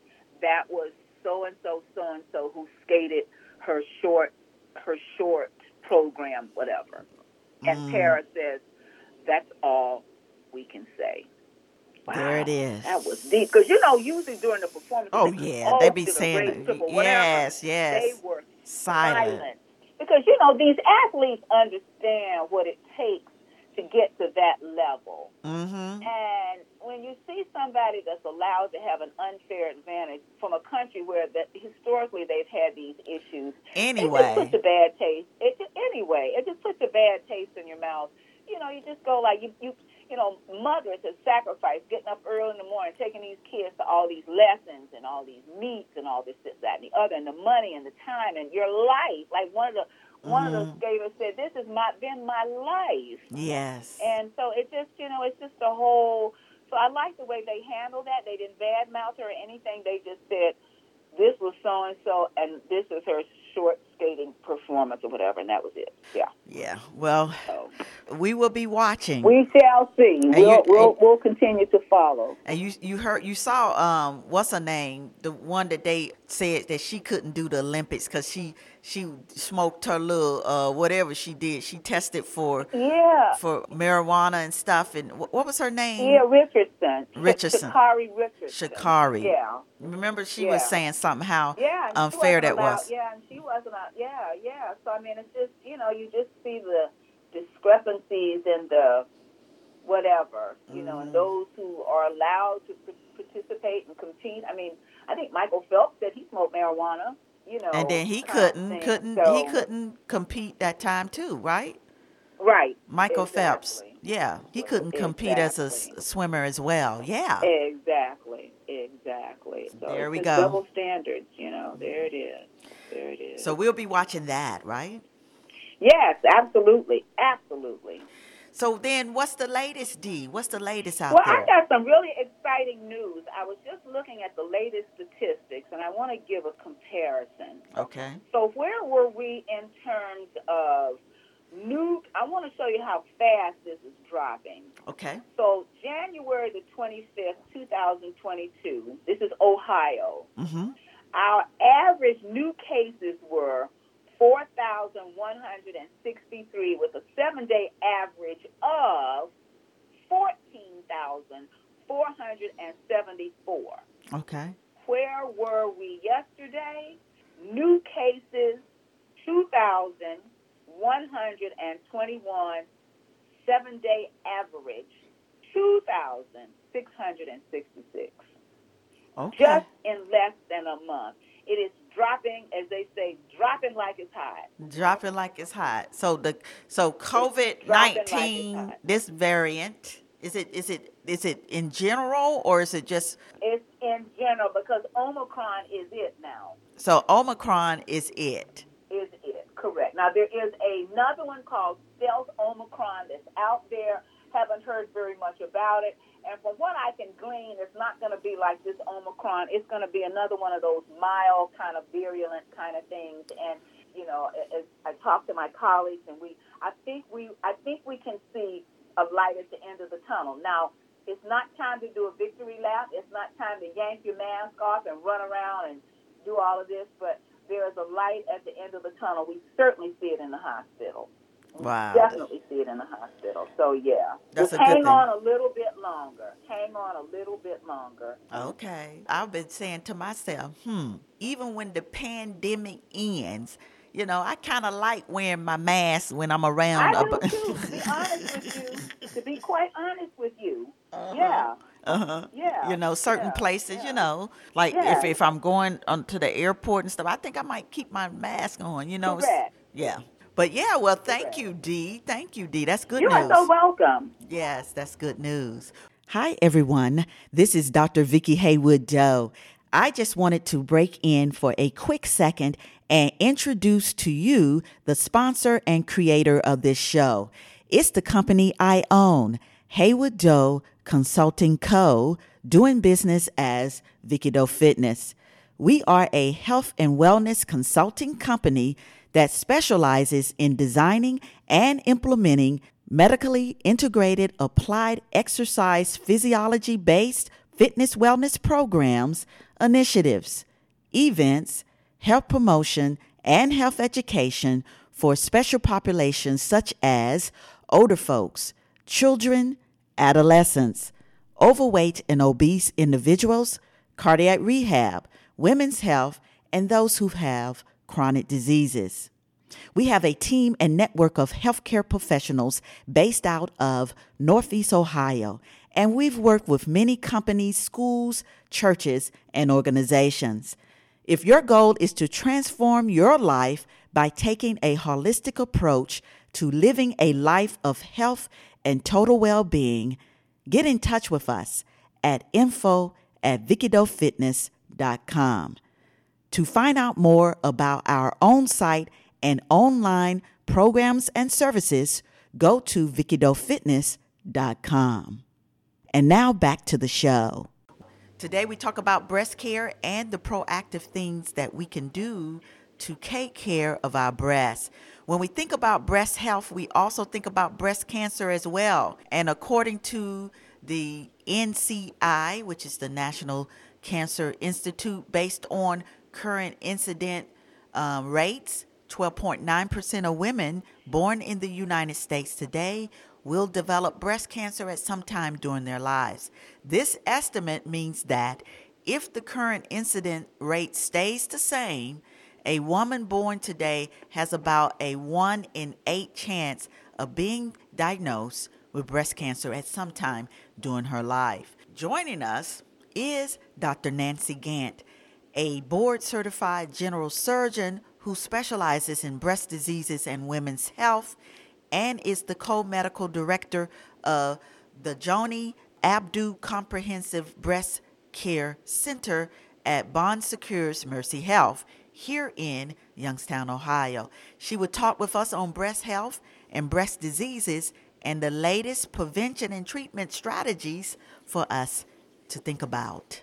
S3: that was so and so, so and so who skated her short, her short program, whatever. And
S2: Mm.
S3: Tara says, that's all we can say.
S2: There it is.
S3: That was deep because you know usually during the performance,
S2: Oh
S3: they
S2: yeah, they be
S3: the
S2: saying
S3: great
S2: it.
S3: triple, whatever,
S2: yes, yes.
S3: They were
S2: Silent.
S3: silent because you know these athletes understand what it takes to get to that level.
S2: Mm-hmm.
S3: And when you see somebody that's allowed to have an unfair advantage from a country where that historically they've had these issues, anyway, it just puts a bad taste. It just, anyway, it just puts a bad taste in your mouth. You know, you just go like you you you know, mothers have sacrificed getting up early in the morning, taking these kids to all these lessons and all these meets and all this, this, that, and the other, and the money and the time and your life. Like one of the one of the
S2: Mhm.
S3: skaters said, "This has my been my life."
S2: Yes.
S3: And so it just, you know, it's just a whole. So I like the way they handled that. They didn't badmouth her or anything. They just said, "This was so and so, and this is her short skating performance or whatever," and that was it. Yeah.
S2: yeah. Well,
S3: So
S2: we will be watching.
S3: we shall see.
S2: And
S3: We'll
S2: you-
S3: we'll,
S2: and-
S3: we'll continue to follow.
S2: and you you heard you saw um what's her name the one that they said that she couldn't do the Olympics because she she smoked her little uh whatever she did she tested for
S3: Yeah.
S2: for marijuana and stuff and wh- what was her name
S3: Yeah, Richardson.
S2: Richardson.
S3: Sha'Carri Richardson.
S2: Sha'Carri.
S3: Yeah.
S2: remember she was saying something how
S3: Yeah.
S2: unfair that
S3: allowed-
S2: was
S3: Yeah, and she wasn't. out- Yeah, yeah. So I mean, it's just you know, you just see the discrepancies in the whatever, you know,
S2: Mhm.
S3: and those who are allowed to participate and compete. I mean, I think Michael Phelps said he smoked marijuana. You know,
S2: and then he couldn't couldn't
S3: So-
S2: he couldn't compete that time too right
S3: Right.
S2: Michael Phelps yeah he couldn't compete as a
S3: Exactly.
S2: swimmer as well yeah
S3: Exactly. Exactly. So
S2: There we go.
S3: Double standards. You know, there it is. There it is.
S2: so we'll be watching that right
S3: yes, absolutely, absolutely.
S2: So then, what's the latest, D? What's the latest out
S3: Well,
S2: there?
S3: I got some really exciting news. I was just looking at the latest statistics, and I want to give a comparison.
S2: okay.
S3: So, where were we in terms of new? I want to show you how fast this is dropping.
S2: Okay.
S3: So, January the 25th, 2022, this is Ohio.
S2: Mm-hmm.
S3: Our average new cases were 4,163 with a seven day average of 14,474.
S2: Okay.
S3: Where were we yesterday? New cases 2,121, seven day average 2,666
S2: Okay.
S3: just in less than a month. It is dropping, as they say, dropping like it's hot.
S2: Dropping like it's hot. So the so COVID
S3: dropping like
S2: nineteen, this variant, is it is it is it in general or is it just
S3: It's in general because Omicron is it now.
S2: So Omicron is it.
S3: Is it correct? Now there is another one called Stealth Omicron that's out there. Haven't heard very much about it. And from what I can glean, it's not going to be like this Omicron. It's going to be another one of those mild, kind of virulent kind of things. And you know, as I talk to my colleagues, and we, I think we, I think we can see a light at the end of the tunnel. Now, it's not time to do a victory lap. It's not time to yank your mask off and run around and do all of this. But there is a light at the end of the tunnel. We certainly see it in the hospital.
S2: Wow.
S3: Definitely see it in the hospital. So yeah,
S2: That's
S3: just
S2: a good
S3: hang
S2: thing.
S3: on a little bit longer. Hang on a little bit longer.
S2: Okay. I've been saying to myself, hmm, even when the pandemic ends, you know, I kind of like wearing my mask when I'm around.
S3: I
S2: a
S3: do too. To be honest with you, to be quite honest with you,
S2: Uh-huh.
S3: yeah,
S2: Uh-huh.
S3: yeah.
S2: You know, certain
S3: yeah,
S2: places,
S3: yeah.
S2: you know, like
S3: Yeah.
S2: if, if I'm going on to the airport and stuff, I think I might keep my mask on, you know.
S3: Correct.
S2: Yeah. But yeah, well, thank you, Dee. Thank you, Dee. That's good
S3: You
S2: news.
S3: are so welcome.
S2: Yes, that's good news. Hi, everyone. This is Dr. Vicki Haywood Doe. I just wanted to break in for a quick second and introduce to you the sponsor and creator of this show. It's the company I own, Haywood Doe Consulting Co., doing business as Vicki Doe Fitness. We are a health and wellness consulting company that specializes in designing and implementing medically integrated applied exercise physiology based fitness wellness programs, initiatives, events, health promotion, and health education for special populations such as older folks, children, adolescents, overweight and obese individuals, cardiac rehab, women's health, and those who have chronic diseases. We have a team and network of healthcare professionals based out of Northeast Ohio, and we've worked with many companies, schools, churches, and organizations. If your goal is to transform your life by taking a holistic approach to living a life of health and total well being, get in touch with us at info at vickidoefitness.com. To find out more about our own site and online programs and services, go to vickidoefitness.com. And now back to the show. Today we talk about breast care and the proactive things that we can do to take care of our breasts. When we think about breast health, we also think about breast cancer as well. And according to the NCI, which is the National Cancer Institute, based on current incident um, rates, 12.9% of women born in the United States today will develop breast cancer at some time during their lives. This estimate means that if the current incident rate stays the same, a woman born today has about a 1 in 8 chance of being diagnosed with breast cancer at some time during her life. Joining us is Dr. Nancy Gantt, a board certified general surgeon who specializes in breast diseases and women's health and is the co medical director of the Joanie Abdu Comprehensive Breast Care Center at Bon Secours Mercy Health here in Youngstown, Ohio. She would talk with us on breast health and breast diseases and the latest prevention and treatment strategies for us to think about.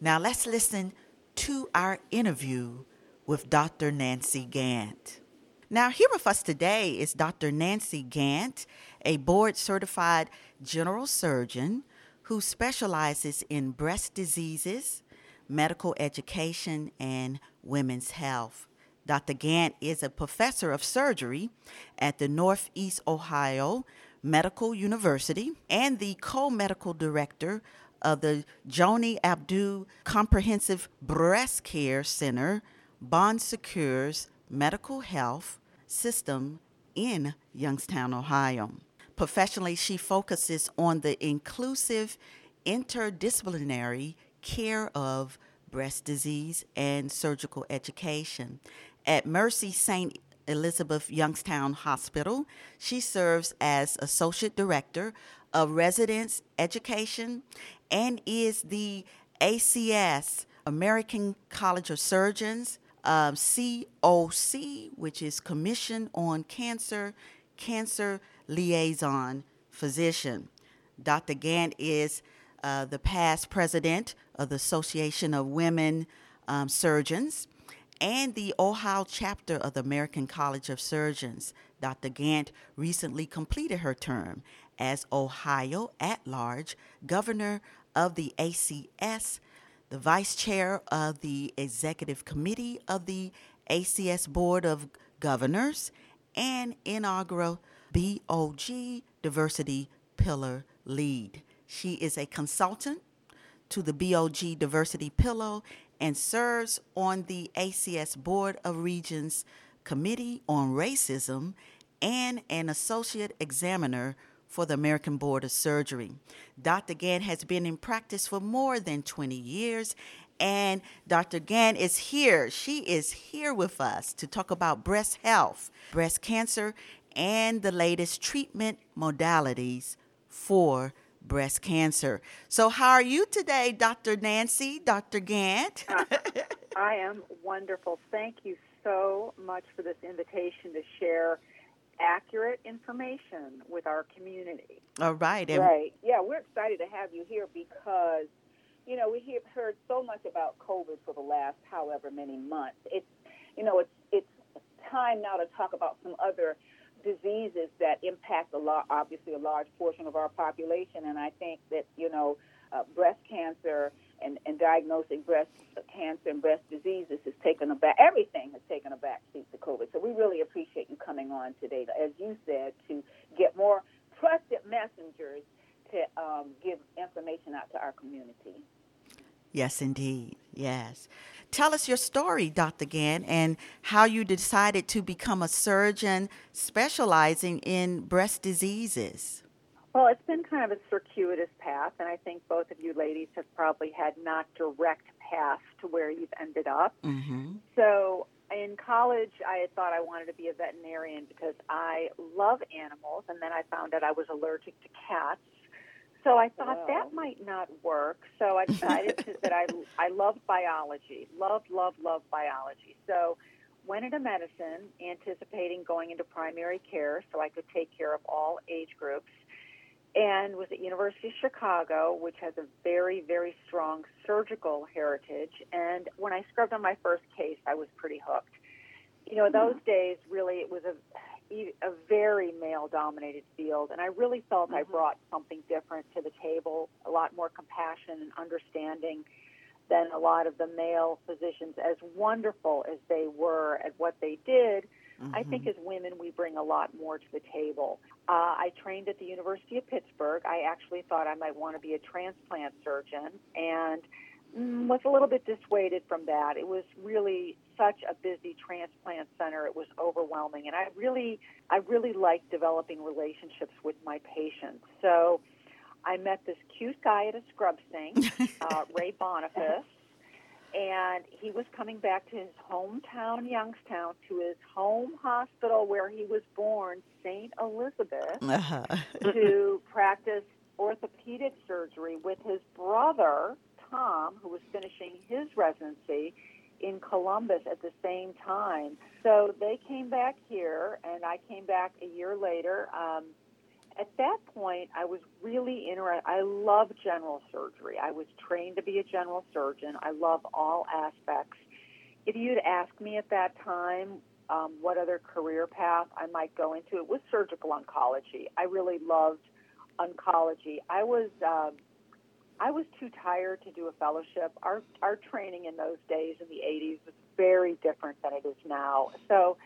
S2: Now, let's listen to our interview with Dr. Nancy Gantt. Now, here with us today is Dr. Nancy Gantt, a board certified general surgeon who specializes in breast diseases, medical education, and women's health. Dr. Gantt is a professor of surgery at the Northeast Ohio Medical University and the co medical director of the Joanie Abdu Comprehensive Breast Care Center, Bon Secours Medical Health System in Youngstown, Ohio. Professionally, she focuses on the inclusive interdisciplinary care of breast disease and surgical education. At Mercy St. Elizabeth Youngstown Hospital, she serves as Associate Director of Residence Education and is the ACS, American College of Surgeons, um, COC, which is Commission on Cancer, Cancer Liaison Physician. Dr. Gantt is uh, the past president of the Association of Women um, Surgeons and the Ohio chapter of the American College of Surgeons. Dr. Gantt recently completed her term as Ohio at large governor of the ACS, the vice chair of the executive committee of the ACS Board of Governors, and inaugural BOG Diversity Pillar lead. She is a consultant to the BOG Diversity Pillar and serves on the ACS Board of Regents Committee on Racism and an associate examiner for the American Board of Surgery. Dr. Gantt has been in practice for more than 20 years, and Dr. Gantt is here. She is here with us to talk about breast health, breast cancer, and the latest treatment modalities for breast cancer. So, how are you today, Dr. Nancy, Dr. Gantt?
S4: I am wonderful. Thank you so much for this invitation to share accurate information with our community.
S2: All right.
S4: And right. Yeah, we're excited to have you here because, you know, we have heard so much about COVID for the last however many months. It's, you know, it's it's time now to talk about some other diseases that impact a lot, obviously a large portion of our population. And I think that you know, uh, breast cancer and, and diagnosing breast cancer and breast diseases has taken a back. Everything has taken a back seat to COVID. So we really appreciate you coming on today, as you said, to get more trusted messengers to um, give information out to our community.
S2: Yes, indeed. Yes. Tell us your story, Dr. Gantt, and how you decided to become a surgeon specializing in breast diseases.
S4: Well, it's been kind of a circuitous path, and I think both of you ladies have probably had not direct paths to where you've ended up.
S2: Mm-hmm.
S4: So, in college, I had thought I wanted to be a veterinarian because I love animals, and then I found out I was allergic to cats. So I thought wow. that might not work. So I decided to, that I I loved biology, love, love, love biology. So went into medicine, anticipating going into primary care so I could take care of all age groups and was at University of Chicago, which has a very, very strong surgical heritage. And when I scrubbed on my first case, I was pretty hooked. You know, those mm-hmm. days, really, it was a a very male-dominated field, and I really felt mm-hmm. I brought something different to the table, a lot more compassion and understanding than a lot of the male physicians. As wonderful as they were at what they did, Mm-hmm. I think mm-hmm. as women, we bring a lot more to the table. Uh, I trained at the University of Pittsburgh. I actually thought I might want to be a transplant surgeon and mm, was a little bit dissuaded from that. It was really such a busy transplant center. It was overwhelming. And I really, I really liked developing relationships with my patients. So I met this cute guy at a scrub sink, uh, Ray Boniface and he was coming back to his hometown, Youngstown, to his home hospital where he was born, St. Elizabeth, uh-huh. to practice orthopedic surgery with his brother, Tom, who was finishing his residency in Columbus at the same time. So they came back here, and I came back a year later. Um, at that point, I was really interested. I love general surgery. I was trained to be a general surgeon. I love all aspects. If you'd asked me at that time um, what other career path I might go into, it was surgical oncology. I really loved oncology. I was um, I was too tired to do a fellowship. Our our training in those days in the 80s was very different than it is now. So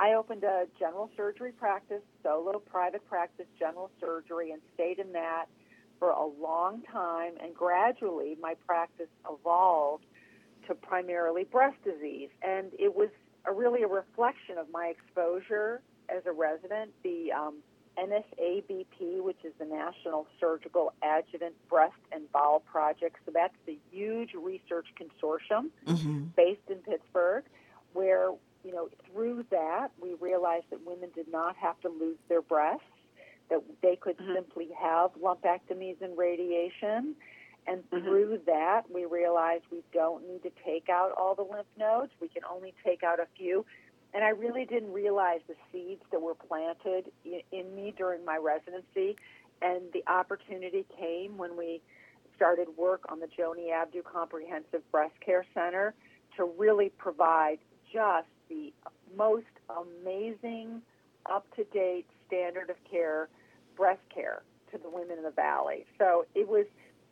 S4: I opened a general surgery practice, solo private practice, general surgery, and stayed in that for a long time. And gradually, my practice evolved to primarily breast disease. And it was a, really a reflection of my exposure as a resident. The um, NSABP, which is the National Surgical Adjuvant Breast and Bowel Project. So that's the huge research consortium mm-hmm. based in Pittsburgh, where you know, through that, we realized that women did not have to lose their breasts, that they could mm-hmm. simply have lumpectomies and radiation. And
S3: Mhm.
S4: through that, we realized we don't need to take out all the lymph nodes. We can only take out a few. And I really didn't realize the seeds that were planted in, in me during my residency. And the opportunity came when we started work on the Joanie Abdu Comprehensive Breast Care Center to really provide just the most amazing, up to date standard of care breast care to the women in the valley. So it was,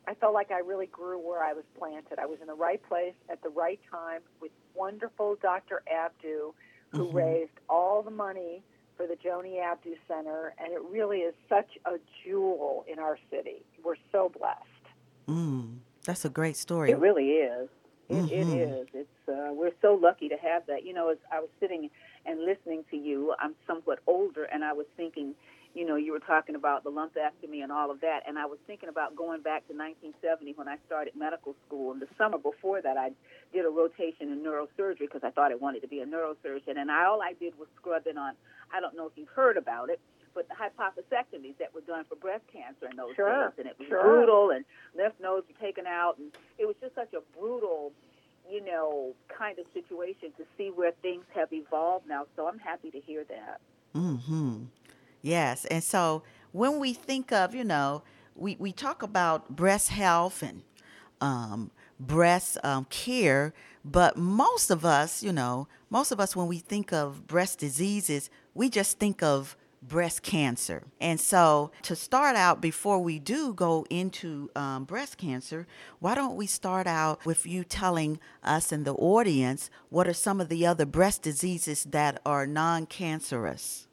S4: I felt like I really grew where I was planted. I was in the right place at the right time with wonderful Dr. Abdu, who
S2: Mhm.
S4: raised all the money for the Joanie Abdu Center, and it really is such a jewel in our city. We're so blessed.
S2: Mm, that's a great story.
S3: It really is. It,
S2: Mhm.
S3: it is. It's uh, we're so lucky to have that. You know, as I was sitting and listening to you, I'm somewhat older, and I was thinking, you know, you were talking about the lumpectomy and all of that, and I was thinking about going back to 1970 when I started medical school. And the summer before that, I did a rotation in neurosurgery because I thought I wanted to be a neurosurgeon, and I, all I did was scrubbing on. I don't know if you've heard about it. But the hypophysectomies that were done for breast cancer in those
S4: Sure,
S3: days, and it was
S4: sure.
S3: brutal, and lymph nodes were taken out, and it was just such a brutal know, kind of situation to see where things have evolved now. So I'm happy to hear that.
S2: hmm Yes. And so when we think of, you know, we, we talk about breast health and um, breast um, care, but most of us, you know, most of us, when we think of breast diseases, we just think of breast cancer. And so to start out, before we do go into um, breast cancer, why don't we start out with you telling us and the audience what are some of the other breast diseases that are non cancerous?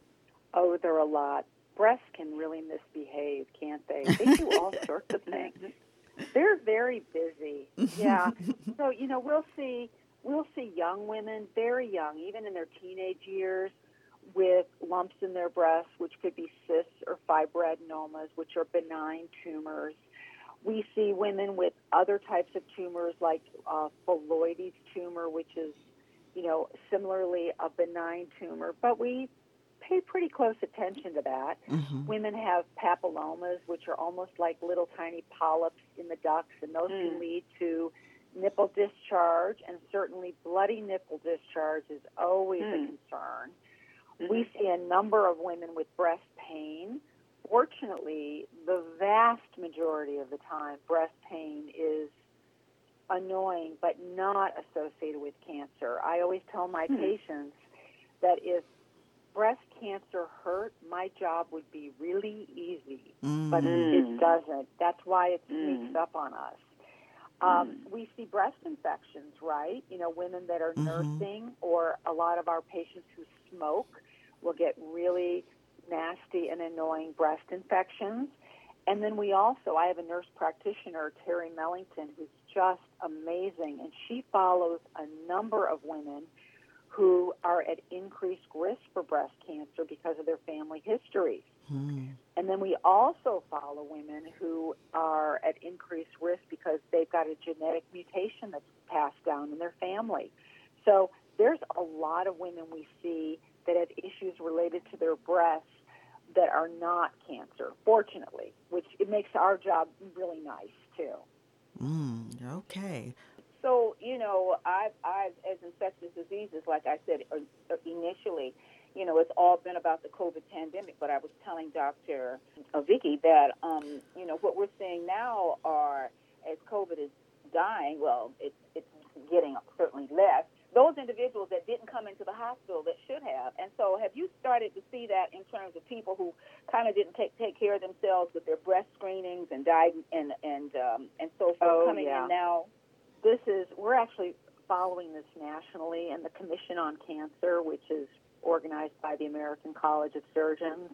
S4: Oh, there are a lot. Breasts can really misbehave, can't they? They do all sorts of things. They're very busy. Yeah. so, you know, we'll see we'll see young women, very young, even in their teenage years, with lumps in their breasts, which could be cysts or fibroadenomas, which are benign tumors. We see women with other types of tumors like uh, phyllodes tumor, which is, you know, similarly a benign tumor. But we pay pretty close attention to that.
S2: Mhm.
S4: Women have papillomas, which are almost like little tiny polyps in the ducts, and those can
S3: Mm.
S4: lead to nipple discharge, and certainly bloody nipple discharge is always a
S3: Mm.
S4: concern.
S3: Mm-hmm.
S4: We see a number of women with breast pain. Fortunately, the vast majority of the time, breast pain is annoying but not associated with cancer. I always tell my
S3: Hmm.
S4: patients that if breast cancer hurt, my job would be really easy, but
S2: Mm.
S4: it
S3: Mm.
S4: doesn't. That's why it
S3: Mm.
S4: sneaks up on us. Um,
S3: Mm.
S4: We see breast infections, right? You know, women that are
S2: Mhm.
S4: nursing, or a lot of our patients who smoke will get really nasty and annoying breast infections. And then we also, I have a nurse practitioner, Terry Mellington, who's just amazing, and she follows a number of women who are at increased risk for breast cancer because of their family histories.
S2: Mm.
S4: And then we also follow women who are at increased risk because they've got a genetic mutation that's passed down in their family. So there's a lot of women we see that have issues related to their breasts that are not cancer, fortunately, which it makes our job really nice too.
S2: Mm. Okay.
S3: So you know, I've, I've as infectious diseases, like I said uh, uh, initially, you know, it's all been about the COVID pandemic. But I was telling Dr. Vicki that, um, you know, what we're seeing now are as COVID is dying. Well, it's it's getting certainly less. Those individuals that didn't come into the hospital that should have. And so, have you started to see that in terms of people who kind of didn't take take care of themselves with their breast screenings and died and and um, and so forth
S4: Oh,
S3: coming
S4: yeah.
S3: in now?
S4: this is we're actually following this nationally and the commission on cancer which is organized by the american college of surgeons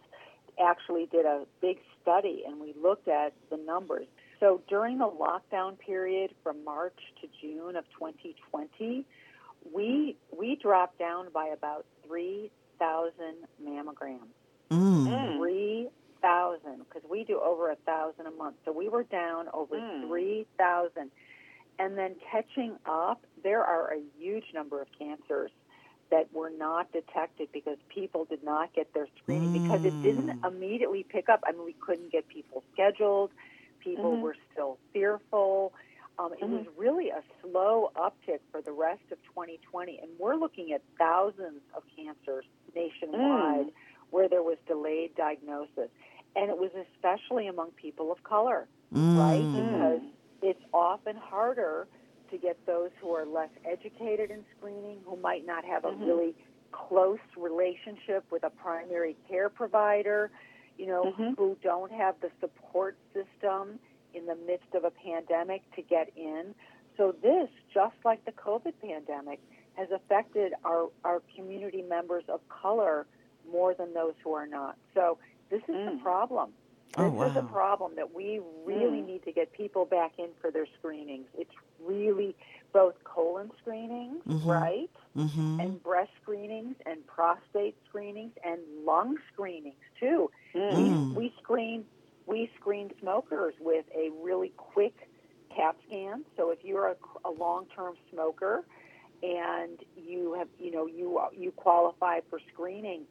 S4: actually did a big study and we looked at the numbers so during the lockdown period from march to june of 2020 we we dropped down by about 3000 mammograms
S2: Mm.
S3: Mm.
S4: three thousand because we do over a thousand a month. So we were down over
S3: Mm.
S4: three thousand, and then catching up. There are a huge number of cancers that were not detected because people did not get their screening because it didn't
S2: Mm.
S4: immediately pick up. I mean, we couldn't get people scheduled. People
S3: Mhm.
S4: were still fearful. Um, it was really a slow uptick for the rest of 2020, and we're looking at thousands of cancers nationwide where there was delayed diagnosis, and it was especially among people of color, right?
S2: Mm.
S4: Because it's often harder to get those who are less educated in screening, who might not have a
S3: Mhm.
S4: really close relationship with a primary care provider, you know,
S3: Mhm.
S4: who don't have the support system in the midst of a pandemic to get in. So this, just like the COVID pandemic, has affected our, our community members of color more than those who are not. So this is the
S3: Mm.
S4: problem.
S2: Oh,
S4: This is a problem that we really
S3: Mm.
S4: need to get people back in for their screenings. It's really both colon screenings,
S2: Mhm.
S4: right?
S2: Mm-hmm.
S4: And breast screenings and prostate screenings and lung screenings too.
S2: Mm.
S4: We screen we screen smokers with a really quick CAT scan. So if you're a, a long-term smoker and you have you know you you qualify for screening,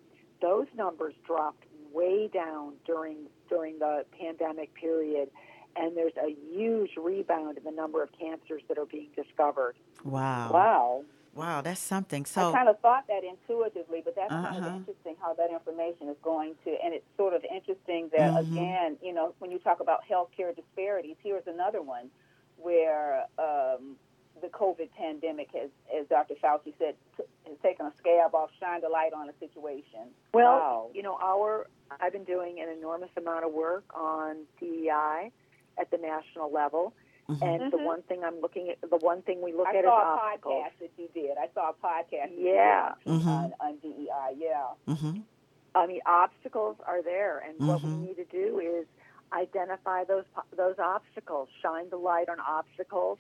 S4: those numbers dropped way down during during the pandemic period, and there's a huge rebound in the number of cancers that are being discovered.
S2: Wow.
S3: Wow.
S2: Wow, that's something. So I
S3: kind of thought that intuitively, but that's kind
S2: Uh-huh.
S3: of interesting how that information is going to, and it's sort of interesting that
S2: Mhm.
S3: again, you know, when you talk about healthcare disparities, here's another one where um, the COVID pandemic has, as Dr. Fauci said, t- has taken a scab off, shined a light on a situation.
S4: Well,
S3: wow.
S4: you know, our I've been doing an enormous amount of work on DEI at the national level,
S2: mhm.
S4: and the
S3: Mhm.
S4: one thing I'm looking at, the one thing we look
S3: I
S4: at is
S3: saw a
S4: obstacles.
S3: podcast that you did. I saw a podcast.
S4: Yeah.
S3: did
S2: Mhm.
S3: on, on DEI. Yeah.
S2: Mhm.
S4: I mean, obstacles are there, and what we
S2: Mhm.
S4: need to do is identify those those obstacles, shine the light on obstacles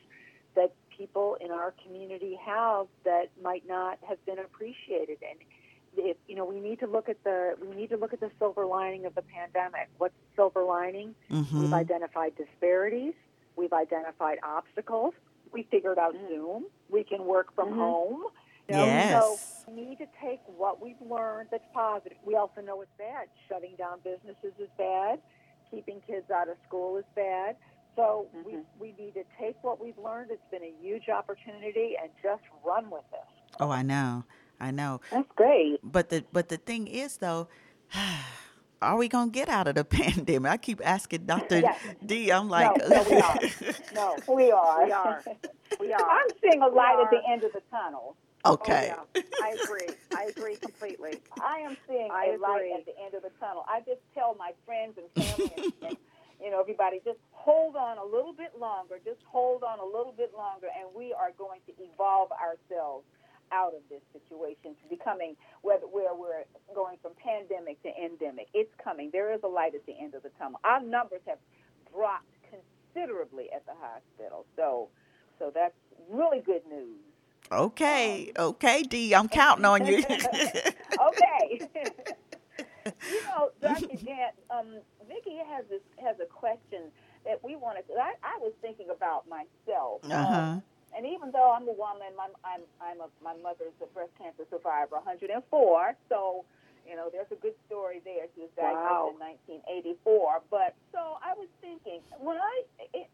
S4: that people in our community have that might not have been appreciated. And if, you know, we need to look at the we need to look at the silver lining of the pandemic. What's the silver lining? We've
S2: Mhm.
S4: identified disparities. We've identified obstacles. We figured out
S3: Mm.
S4: Zoom. We can work from
S3: Mhm.
S4: home. You know,
S2: Yes.
S4: So we need to take what we've learned that's positive. We also know it's bad. Shutting down businesses is bad. Keeping kids out of school is bad. So we,
S3: Mhm.
S4: we need to take what we've learned. It's been a huge opportunity and just run with this.
S2: Oh, I know. I know.
S3: That's great.
S2: But the but the thing is though, are we gonna get out of the pandemic? I keep asking Dr.
S3: Yes.
S2: D. I'm like,
S3: no, we are. No, we are.
S4: We are. We are.
S3: I'm seeing a
S4: We
S3: light at the end of the tunnel.
S2: okay.
S4: Oh, yeah. I agree. I agree completely.
S3: I am seeing
S4: I
S3: a light at the end of the tunnel. I just tell my friends and family and, and you know everybody just hold on a little bit longer. Just hold on a little bit longer, and we are going to evolve ourselves out of this situation to becoming whether where we're going from pandemic to endemic. It's coming. There is a light at the end of the tunnel. Our numbers have dropped considerably at the hospital, so so that's really good news.
S2: Okay. Okay, D. I'm counting on you.
S3: okay. you know, Dr. Jan, um, Vicki has this has a question that we wanted. To, I, I was thinking about myself,
S2: uh
S3: um. And even though I'm a woman, my, I'm I'm a, my mother's a breast cancer survivor, 104. So, you know, there's a good story there. She was diagnosed
S4: Wow.
S3: in 1984. But so I was thinking, when I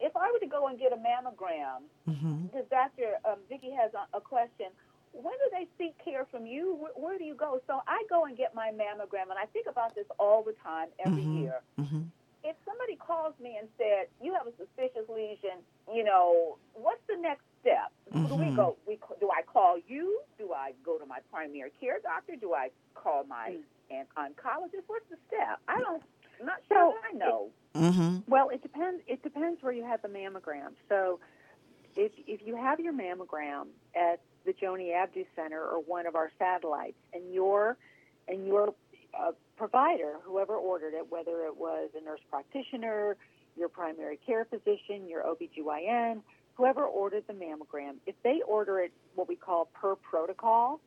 S3: if I were to go and get a mammogram,
S2: hmm
S3: because Dr. Um, Vicki has a, a question. When do they seek care from you? Where, where do you go? So I go and get my mammogram, and I think about this all the time, every
S2: Mhm.
S3: year.
S2: hmm
S3: If somebody calls me and said you have a suspicious lesion, you know, what's the next step? Do we
S2: Mhm.
S3: go? We do I call you? Do I go to my primary care doctor? Do I call my an oncologist? What's the step? I don't. I'm not sure.
S4: So,
S3: I know.
S2: hmm
S4: Well, it depends. It depends where you have the mammogram. So, if if you have your mammogram at the Joanie Abdu Center or one of our satellites, and your and your uh, provider, whoever ordered it, whether it was a nurse practitioner, your primary care physician, your OBGYN, whoever ordered the mammogram, if they order it what we call per protocol,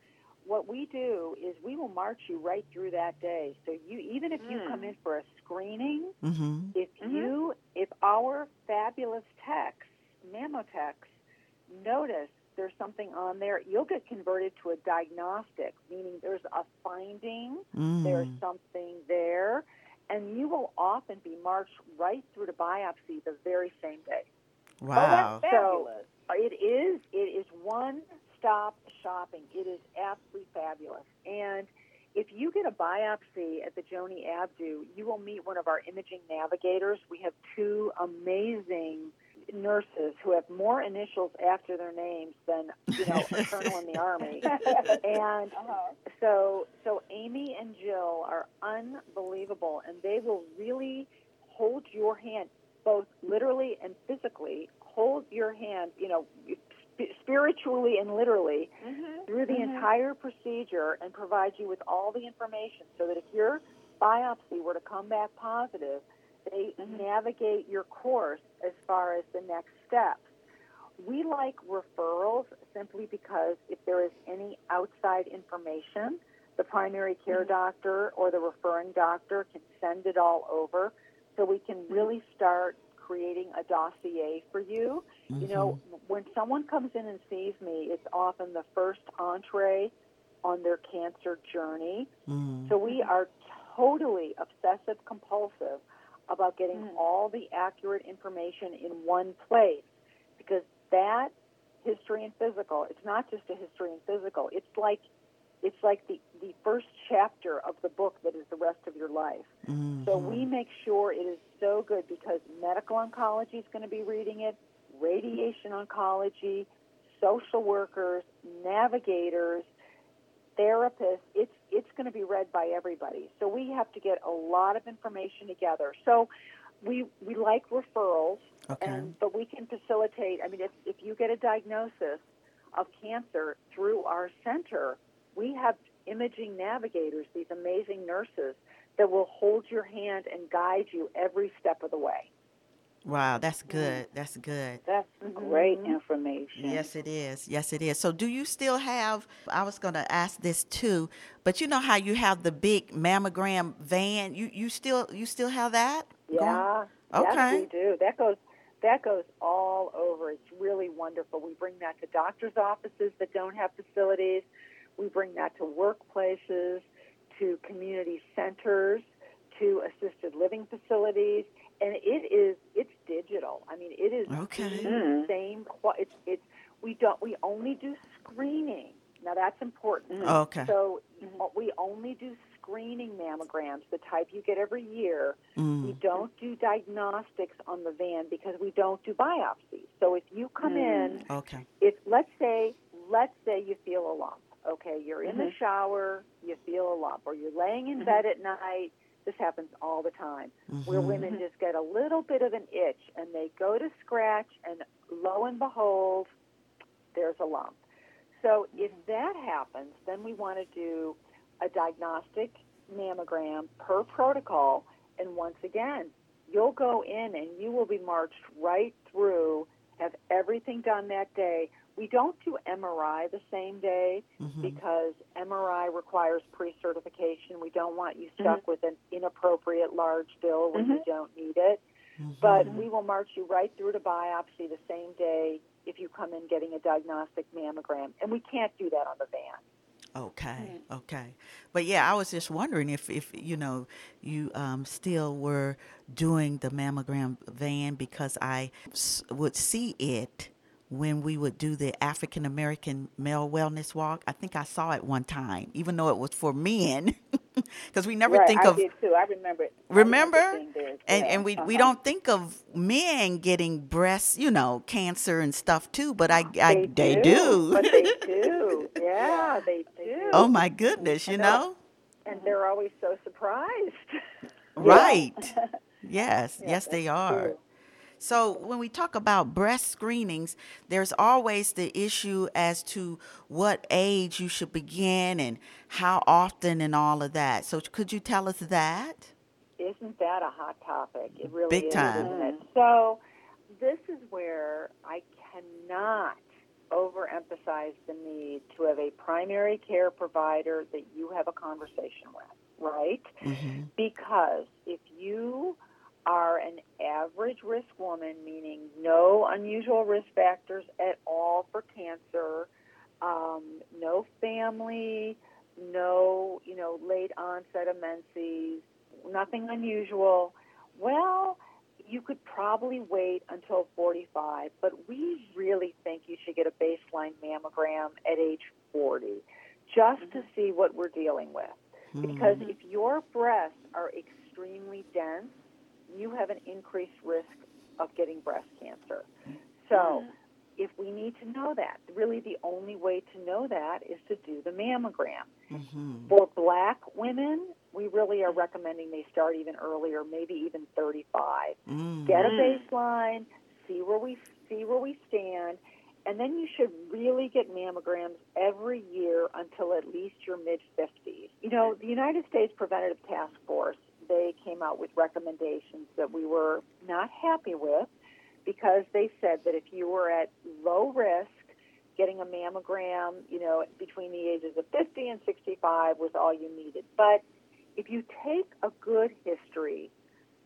S4: what we do is we will march you right through that day. So you even if you
S3: Mm.
S4: come in for a screening,
S2: hmm
S4: if
S3: Mhm.
S4: you if our fabulous techs mammotechs notice there's something on there you'll get converted to a diagnostic meaning there's a finding
S2: mm
S4: there's something there and you will often be marched right through to biopsy the very same day.
S2: Wow.
S3: Oh, that's fabulous.
S4: So it is it is one stop shopping. It is absolutely fabulous. And if you get a biopsy at the Joanie Abdu, you will meet one of our imaging navigators. We have two amazing nurses who have more initials after their names than you know a colonel in the army. And
S3: Uh-huh.
S4: so so Amy and Jill are unbelievable, and they will really hold your hand, both literally and physically. Hold your hand, you know, sp- spiritually and literally
S3: Mhm.
S4: through the
S3: Mhm.
S4: entire procedure and provide you with all the information so that if your biopsy were to come back positive, they
S3: Mhm.
S4: navigate your course as far as the next steps. We like referrals simply because if there is any outside information, the primary care doctor or the referring doctor can send it all over so we can really start creating a dossier for you. You know, when someone comes in and sees me, it's often the first entree on their cancer journey.
S2: Mm.
S4: So we are totally obsessive compulsive about getting
S3: Mm.
S4: all the accurate information in one place because that history and physical, it's not just a history and physical. It's like it's like the, the first chapter of the book that is the rest of your life.
S2: Mhm.
S4: So we make sure it is so good because medical oncology is going to be reading it, radiation oncology, social workers, navigators, therapists. It's it's going to be read by everybody. So we have to get a lot of information together. So we we like referrals,
S2: Okay.
S4: and but we can facilitate. I mean, if if you get a diagnosis of cancer through our center, we have imaging navigators, these amazing nurses that will hold your hand and guide you every step of the way.
S2: Wow, that's good. That's good.
S3: That's great
S4: Mhm.
S3: information.
S2: Yes, it is. Yes, it is. So, do you still have? I was going to ask this too, but you know how you have the big mammogram van. You you still you still have that? going?
S4: Yeah.
S2: Okay.
S4: Yes, we do. That goes that goes all over. It's really wonderful. We bring that to doctors' offices that don't have facilities. We bring that to workplaces, to community centers, to assisted living facilities, and it is it's digital. I mean, it is
S2: Okay.
S4: the
S3: Mm.
S4: same. It's it's we don't we only do screening. Now that's important.
S2: Okay.
S4: So we only do screening mammograms, the type you get every year. We
S2: Mm.
S4: don't do diagnostics on the van because we don't do biopsies. So if you come in,
S2: Okay.
S4: if let's say let's say you feel a lump, okay, you're in the
S3: Mhm.
S4: shower, you feel a lump, or you're laying in bed at night. This happens all the time, where
S2: Mhm.
S4: women just get a little bit of an itch and they go to scratch, and lo and behold, there's a lump. So if that happens, then we want to do a diagnostic mammogram per protocol. And once again, you'll go in and you will be marched right through, have everything done that day. We don't do MRI the same day
S2: Mhm.
S4: because MRI requires pre-certification. We don't want you stuck with an inappropriate large bill when you
S3: Mhm.
S4: don't need it.
S2: Mhm.
S4: But we will march you right through to biopsy the same day if you come in getting a diagnostic mammogram. And we can't do that on the van.
S2: Okay, okay. But yeah, I was just wondering if, if you know, you um, still were doing the mammogram van because I s- would see it when we would do the African American male wellness walk. I think I saw it one time, even though it was for men, because we never
S3: right,
S2: think
S3: I
S2: of
S3: did too. I remember. it. I
S2: Remember?
S3: seeing
S2: and
S3: yeah.
S2: and we we
S3: Uh-huh.
S2: don't think of men getting breast, you know, cancer and stuff too, but I I they, do.
S4: But they do. Yeah, they do.
S2: oh my goodness, you
S4: I know.
S2: know?
S4: And they're always so surprised.
S2: Right. Yes,
S4: Yeah,
S2: yes they are.
S4: true.
S2: So when we talk about breast screenings, there's always the issue as to what age you should begin and how often and all of that. So could you tell us that?
S4: Isn't that a hot topic? It really
S2: Big
S4: is,
S2: time.
S4: isn't it? So this is where I cannot overemphasize the need to have a primary care provider that you have a conversation with, right?
S2: hmm
S4: Because if you are an average risk woman, meaning no unusual risk factors at all for cancer, um, no family, no you know late onset of menses, nothing unusual. Well, you could probably wait until 45, but we really think you should get a baseline mammogram at age 40 just to see what we're dealing with. Because if your breasts are extremely dense, you have an increased risk of getting breast cancer. So, if we need to know that, really the only way to know that is to do the mammogram.
S2: Mm-hmm.
S4: For black women, we really are recommending they start even earlier, maybe even 35.
S2: Mm.
S4: Get a baseline, see where we see where we stand, and then you should really get mammograms every year until at least your mid 50s. You know, the United States Preventative Task Force, they came out with recommendations that we were not happy with because they said that if you were at low risk, getting a mammogram, you know, between the ages of 50 and 65 was all you needed. But if you take a good history,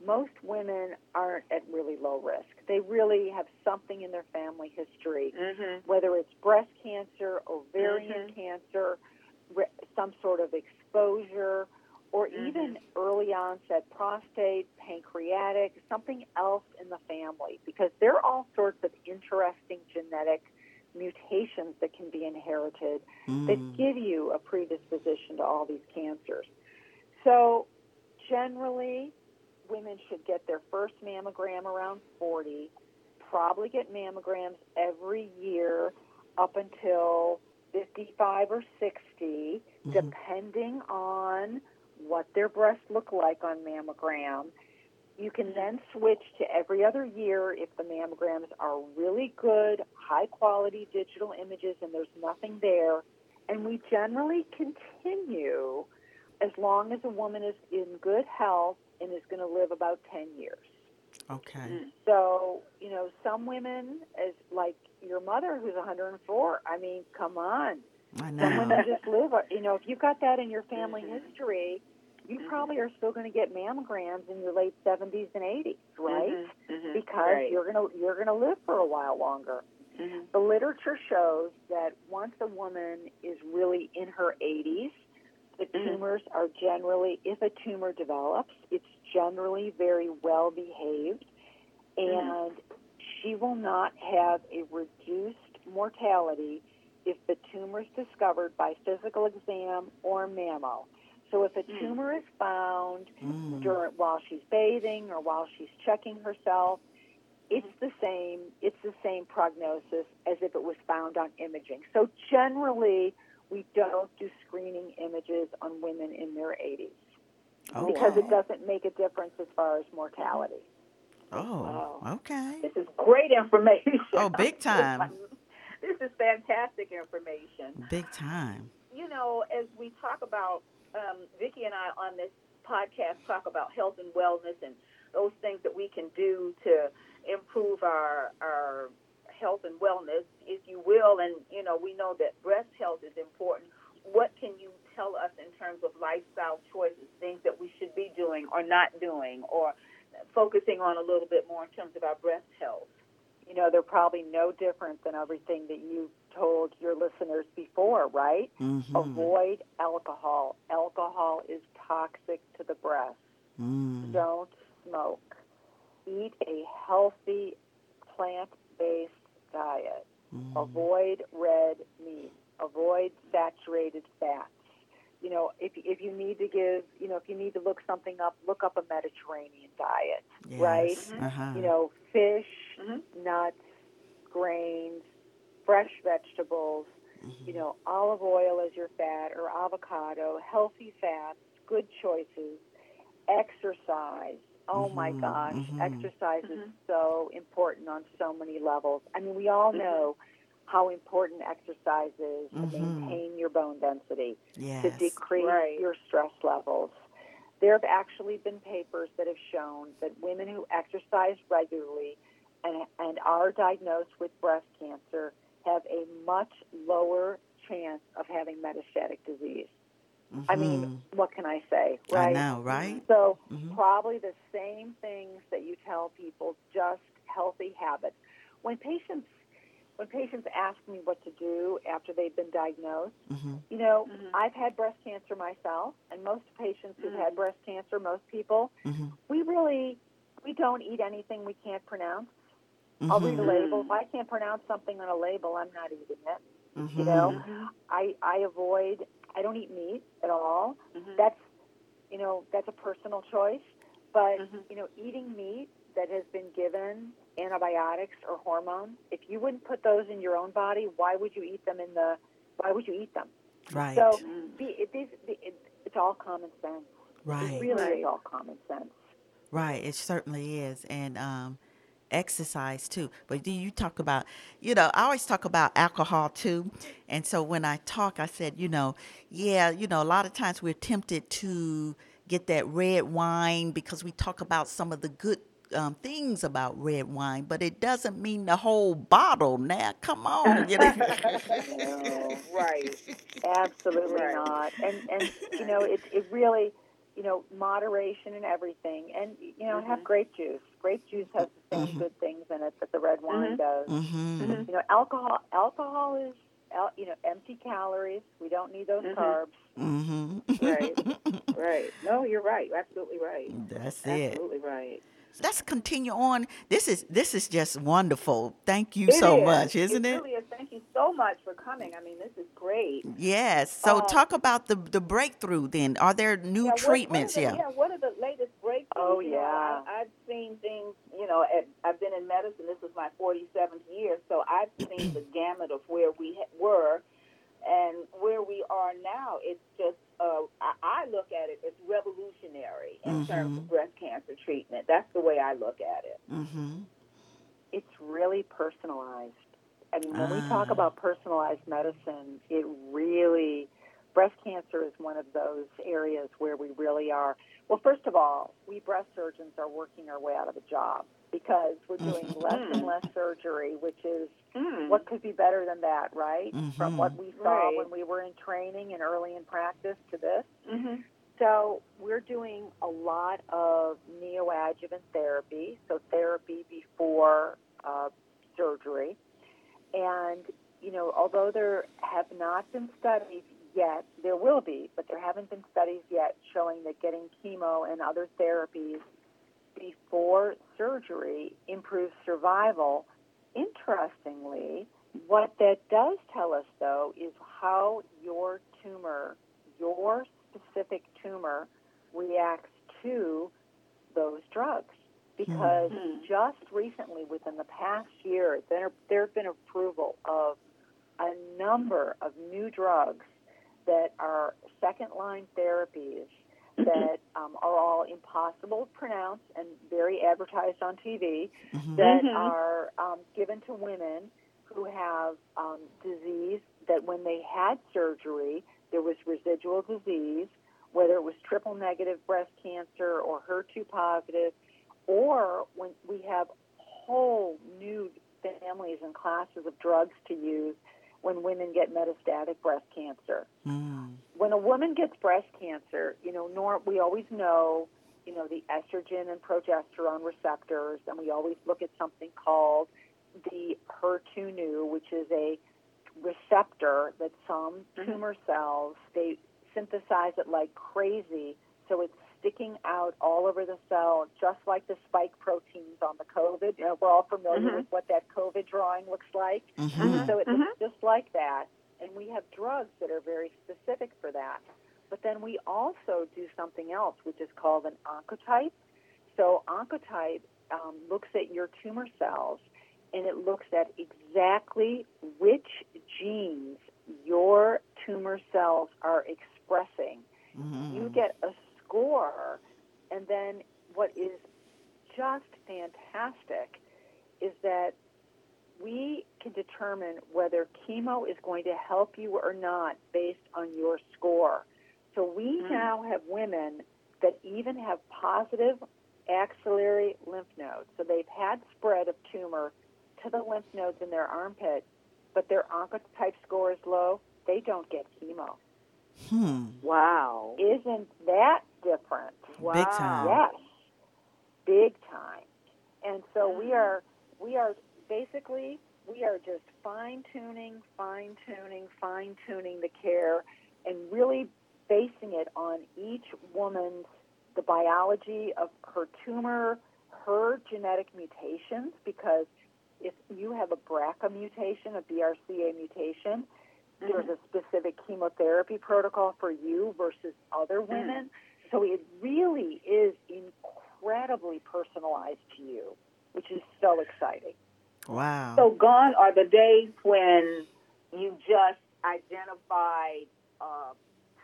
S4: most women aren't at really low risk. They really have something in their family history,
S5: Mm-hmm.
S4: whether it's breast cancer, ovarian cancer, re- some sort of exposure, or mm-hmm. even early onset prostate, pancreatic, something else in the family, because there are all sorts of interesting genetic mutations that can be inherited that mm. give you a predisposition to all these cancers. So, generally, women should get their first mammogram around 40, probably get mammograms every year up until 55 or 60, mm-hmm. depending on what their breasts look like on mammogram. You can then switch to every other year if the mammograms are really good, high quality digital images and there's nothing there. And we generally continue as long as a woman is in good health and is going to live about 10 years.
S2: Okay.
S4: So, you know, some women, as like your mother who's 104, I mean, come on.
S2: I
S4: Some
S2: know.
S4: women just live, you know, if you've got that in your family mm-hmm. history, you probably are still going to get mammograms in your late 70s and 80s, right?
S5: Mm-hmm.
S4: Because
S5: Right.
S4: you're going to you're going to live for a while longer.
S5: Mm-hmm.
S4: The literature shows that once a woman is really in her 80s, the
S5: Mhm.
S4: tumors are generally, if a tumor develops, it's generally very well behaved, and she will not have a reduced mortality if the tumor is discovered by physical exam or mammo. So if a tumor is found
S2: Mm.
S4: during while she's bathing or while she's checking herself, it's the same. It's the same prognosis as if it was found on imaging. So generally, we don't do screening images on women in their 80s
S2: Oh,
S4: because it doesn't make a difference as far as mortality.
S2: Oh, okay.
S5: This is great information.
S2: Oh, big time.
S5: this is fantastic information.
S2: Big time.
S5: You know, as we talk about, um, Vicki and I on this podcast talk about health and wellness and those things that we can do to improve our our health and wellness, if you will. And you know, we know that breast health is important. What can you tell us in terms of lifestyle choices, things that we should be doing or not doing, or focusing on a little bit more in terms of our breast health?
S4: You know, they're probably no different than everything that you told your listeners before, right?
S2: Mm-hmm.
S4: Avoid alcohol. Alcohol is toxic to the breast.
S2: Mm.
S4: Don't smoke. Eat a healthy plant based diet.
S2: Mm.
S4: Avoid red meat. Avoid saturated fats. You know, if, if you need to give, you know, if you need to look something up, look up a Mediterranean diet,
S2: Yes.
S4: right?
S2: Uh-huh.
S4: You know, fish,
S5: Mhm.
S4: nuts, grains, fresh vegetables, you know, olive oil as your fat or avocado, healthy fats, good choices, exercise. Oh my
S2: Mhm,
S4: gosh,
S2: mhm.
S4: exercise is
S5: Mhm.
S4: so important on so many levels. I mean, we all
S5: Mhm.
S4: know how important exercise is to
S2: Mhm.
S4: maintain your bone density to decrease
S5: Right.
S4: your stress levels. There have actually been papers that have shown that women who exercise regularly and, and are diagnosed with breast cancer have a much lower chance of having metastatic disease. I mean, what can I say,
S2: Mm-hmm. I
S4: right?
S2: know, right?
S4: So,
S2: Mhm.
S4: probably the same things that you tell people, just healthy habits. When patients when patients ask me what to do after they've been diagnosed,
S2: Mhm.
S4: you know,
S5: Mhm.
S4: I've had breast cancer myself, and most patients who've had breast cancer, most people,
S2: Mhm.
S4: we really we don't eat anything we can't pronounce. I'll read a
S2: Mhm.
S4: label. If I can't pronounce something on a label, I'm not eating it.
S2: Mhm.
S4: You know,
S5: Mhm.
S4: I I avoid. I don't eat meat at all.
S5: Mhm.
S4: That's you know that's a personal choice. But you know, eating meat that has been given antibiotics or hormones, if you wouldn't put those in your own body, why would you eat them in the? Why would you eat them?
S2: Right.
S4: So
S5: Mm.
S4: be, it, these- it, it's all common sense. It
S2: right.
S4: really
S5: Right.
S4: is all common sense.
S2: Right, it certainly is, and um, exercise too. But then you talk about, you know, I always talk about alcohol too, and so when I talk, I said, you know, yeah, you know, a lot of times we're tempted to get that red wine because we talk about some of the good. Um, things about red wine, but it doesn't mean the whole bottle. Now, come on, you know.
S5: No, right.
S4: Absolutely
S5: Right.
S4: not. And and you know, it it really, you know, moderation and everything. And you know, have
S5: Mhm.
S4: grape juice. Grape juice has the same
S2: Mhm.
S4: good things in it that the red wine
S5: Mhm.
S4: does.
S2: hmm
S4: You know, alcohol alcohol is al- you know, empty calories. We don't need those carbs.
S5: Right. Right. No, you're right. You're absolutely right.
S2: That's it.
S5: Absolutely right.
S2: Let's continue on. This is this is just wonderful. Thank you
S5: It
S2: so
S5: is.
S2: much, isn't
S5: it?
S2: it?
S5: really is. Thank you so much for coming. I mean, this is great.
S2: Yes. So
S5: Um,
S2: talk about the the breakthrough. Then are there new
S5: Yeah, what-
S2: treatments?
S5: What, are the,
S2: yeah.
S5: yeah. What are the latest breakthroughs?
S4: Oh,
S5: You know,
S4: yeah.
S5: I, I've seen things. You know, at, I've been in medicine. This is my 47th year, so I've seen the gamut of where we ha- were and where we are now. It's just. Uh, I, I look at it as revolutionary in terms
S2: Mhm.
S5: of breast cancer treatment. That's the way I look at it.
S2: Mm-hmm.
S4: It's really personalized. I mean, when we talk
S2: Ah.
S4: about personalized medicine, it really breast cancer is one of those areas where we really are. Well, first of all, we breast surgeons are working our way out of a job because we're doing less and less surgery, which is
S5: Mm.
S4: what could be better than that, right? From
S2: Mhm.
S4: what we saw
S5: Right.
S4: when we were in training and early in practice to this.
S5: hmm
S4: So we're doing a lot of neoadjuvant therapy, so therapy before uh, surgery. And, you know, although there have not been studies yet, there will be, but there haven't been studies yet showing that getting chemo and other therapies before surgery improves survival. Interestingly, what that does tell us, though, is how your tumor, your specific tumor, reacts to those drugs. Because
S5: Mhm.
S4: just recently, within the past year, there there have been approval of a number of new drugs that are second line therapies that um, are all impossible to pronounce and very advertised on TV
S2: Mm-hmm.
S4: that
S5: Mhm.
S4: are um, given to women who have um, disease that when they had surgery, there was residual disease, whether it was triple negative breast cancer or HER2 positive, or when we have whole new families and classes of drugs to use when women get metastatic breast cancer
S2: Mm.
S4: when a woman gets breast cancer, you know, nor we always know, you know, the estrogen and progesterone receptors, and we always look at something called the HER2/neu, which is a receptor that some
S5: Mhm.
S4: tumor cells they synthesize it like crazy, so it's sticking out all over the cell, just like the spike proteins on the COVID. You know, we're all familiar
S5: Mhm.
S4: with what that COVID drawing looks like.
S2: Mm-hmm.
S4: So it
S5: Mhm.
S4: looks just like that. And we have drugs that are very specific for that. But then we also do something else, which is called an oncotype. So oncotype um, looks at your tumor cells and it looks at exactly which genes your tumor cells are expressing.
S2: Mm-hmm.
S4: You get a score, and then what is just fantastic is that we can determine whether chemo is going to help you or not based on your score. So we
S5: Mm.
S4: now have women that even have positive axillary lymph nodes. So they've had spread of tumor to the lymph nodes in their armpit, but their oncotype score is low. They don't get chemo.
S2: Hmm.
S5: Wow.
S4: Isn't that different?
S5: Wow.
S2: Big time.
S4: Yes, big time. And so we are we are basically we are just fine tuning, fine tuning, fine tuning the care, and really basing it on each woman's the biology of her tumor, her genetic mutations, because if you have a BRCA mutation, a BRCA mutation, mm-hmm. there's a specific chemotherapy protocol for you versus other mm. women. Mm-hmm. So it really is incredibly personalized to you, which is so exciting.
S2: Wow.
S3: So gone are the days when you just identified uh,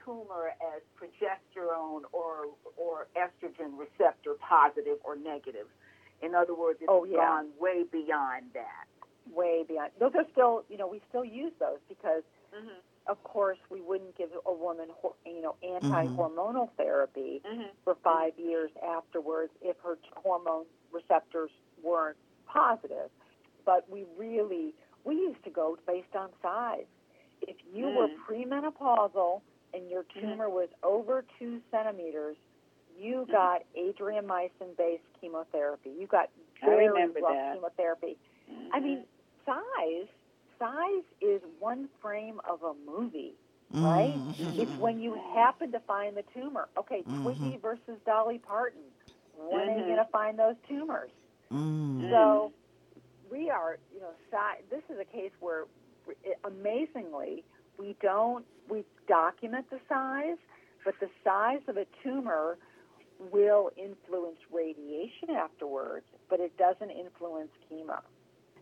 S3: tumor as progesterone or or estrogen receptor positive or negative. In other words, it's
S4: oh, yeah.
S3: gone way beyond that.
S4: Way beyond. Those are still, you know, we still use those because, mm-hmm. Of course, we wouldn't give a woman, you know, anti-hormonal mm-hmm. therapy mm-hmm. for 5 years afterwards if her hormone receptors weren't positive. But we really, we used to go based on size. If you were mm. premenopausal and your mm-hmm. tumor was over two centimeters, you mm-hmm. got adriamycin based chemotherapy. You got very rough
S3: that.
S4: chemotherapy. I mean, mm-hmm. size size is one frame of a movie, right? Mm-hmm. It's when you happen to find the tumor. Okay, mm-hmm. Twiggy versus Dolly Parton. When mm-hmm. are you going to find those tumors?
S2: Mm-hmm.
S4: So we are, you know, si- this is a case where amazingly we don't we document the size, but the size of a tumor will influence radiation afterwards, but it doesn't influence chemo.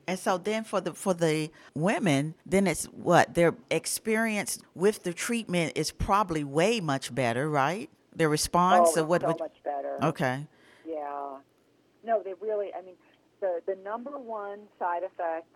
S2: And so then for the for the women, then it's what their experience with the treatment is probably way much better, right? Their response
S4: oh,
S2: or what
S4: so
S2: would,
S4: much better.
S2: Okay.
S4: Yeah. No, they really I mean the the number one side effect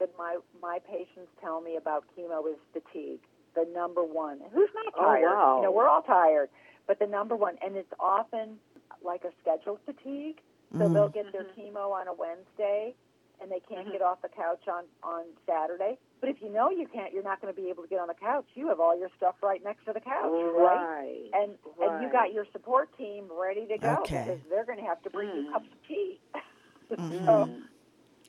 S4: that my my patients tell me about chemo is fatigue the number one. Who's not
S3: oh,
S4: tired?
S3: Oh, wow.
S4: You know, we're all tired, but the number one, and it's often like a schedule fatigue. So mm-hmm. they'll get their mm-hmm. chemo on a Wednesday, and they can't mm-hmm. get off the couch on on Saturday. But if you know you can't, you're not going to be able to get on the couch. You have all your stuff right next to the couch,
S3: right? right?
S4: And
S3: right.
S4: and you got your support team ready to go
S2: okay.
S4: because they're going to have to bring
S3: mm.
S4: you cups of tea.
S2: mm-hmm.
S4: so,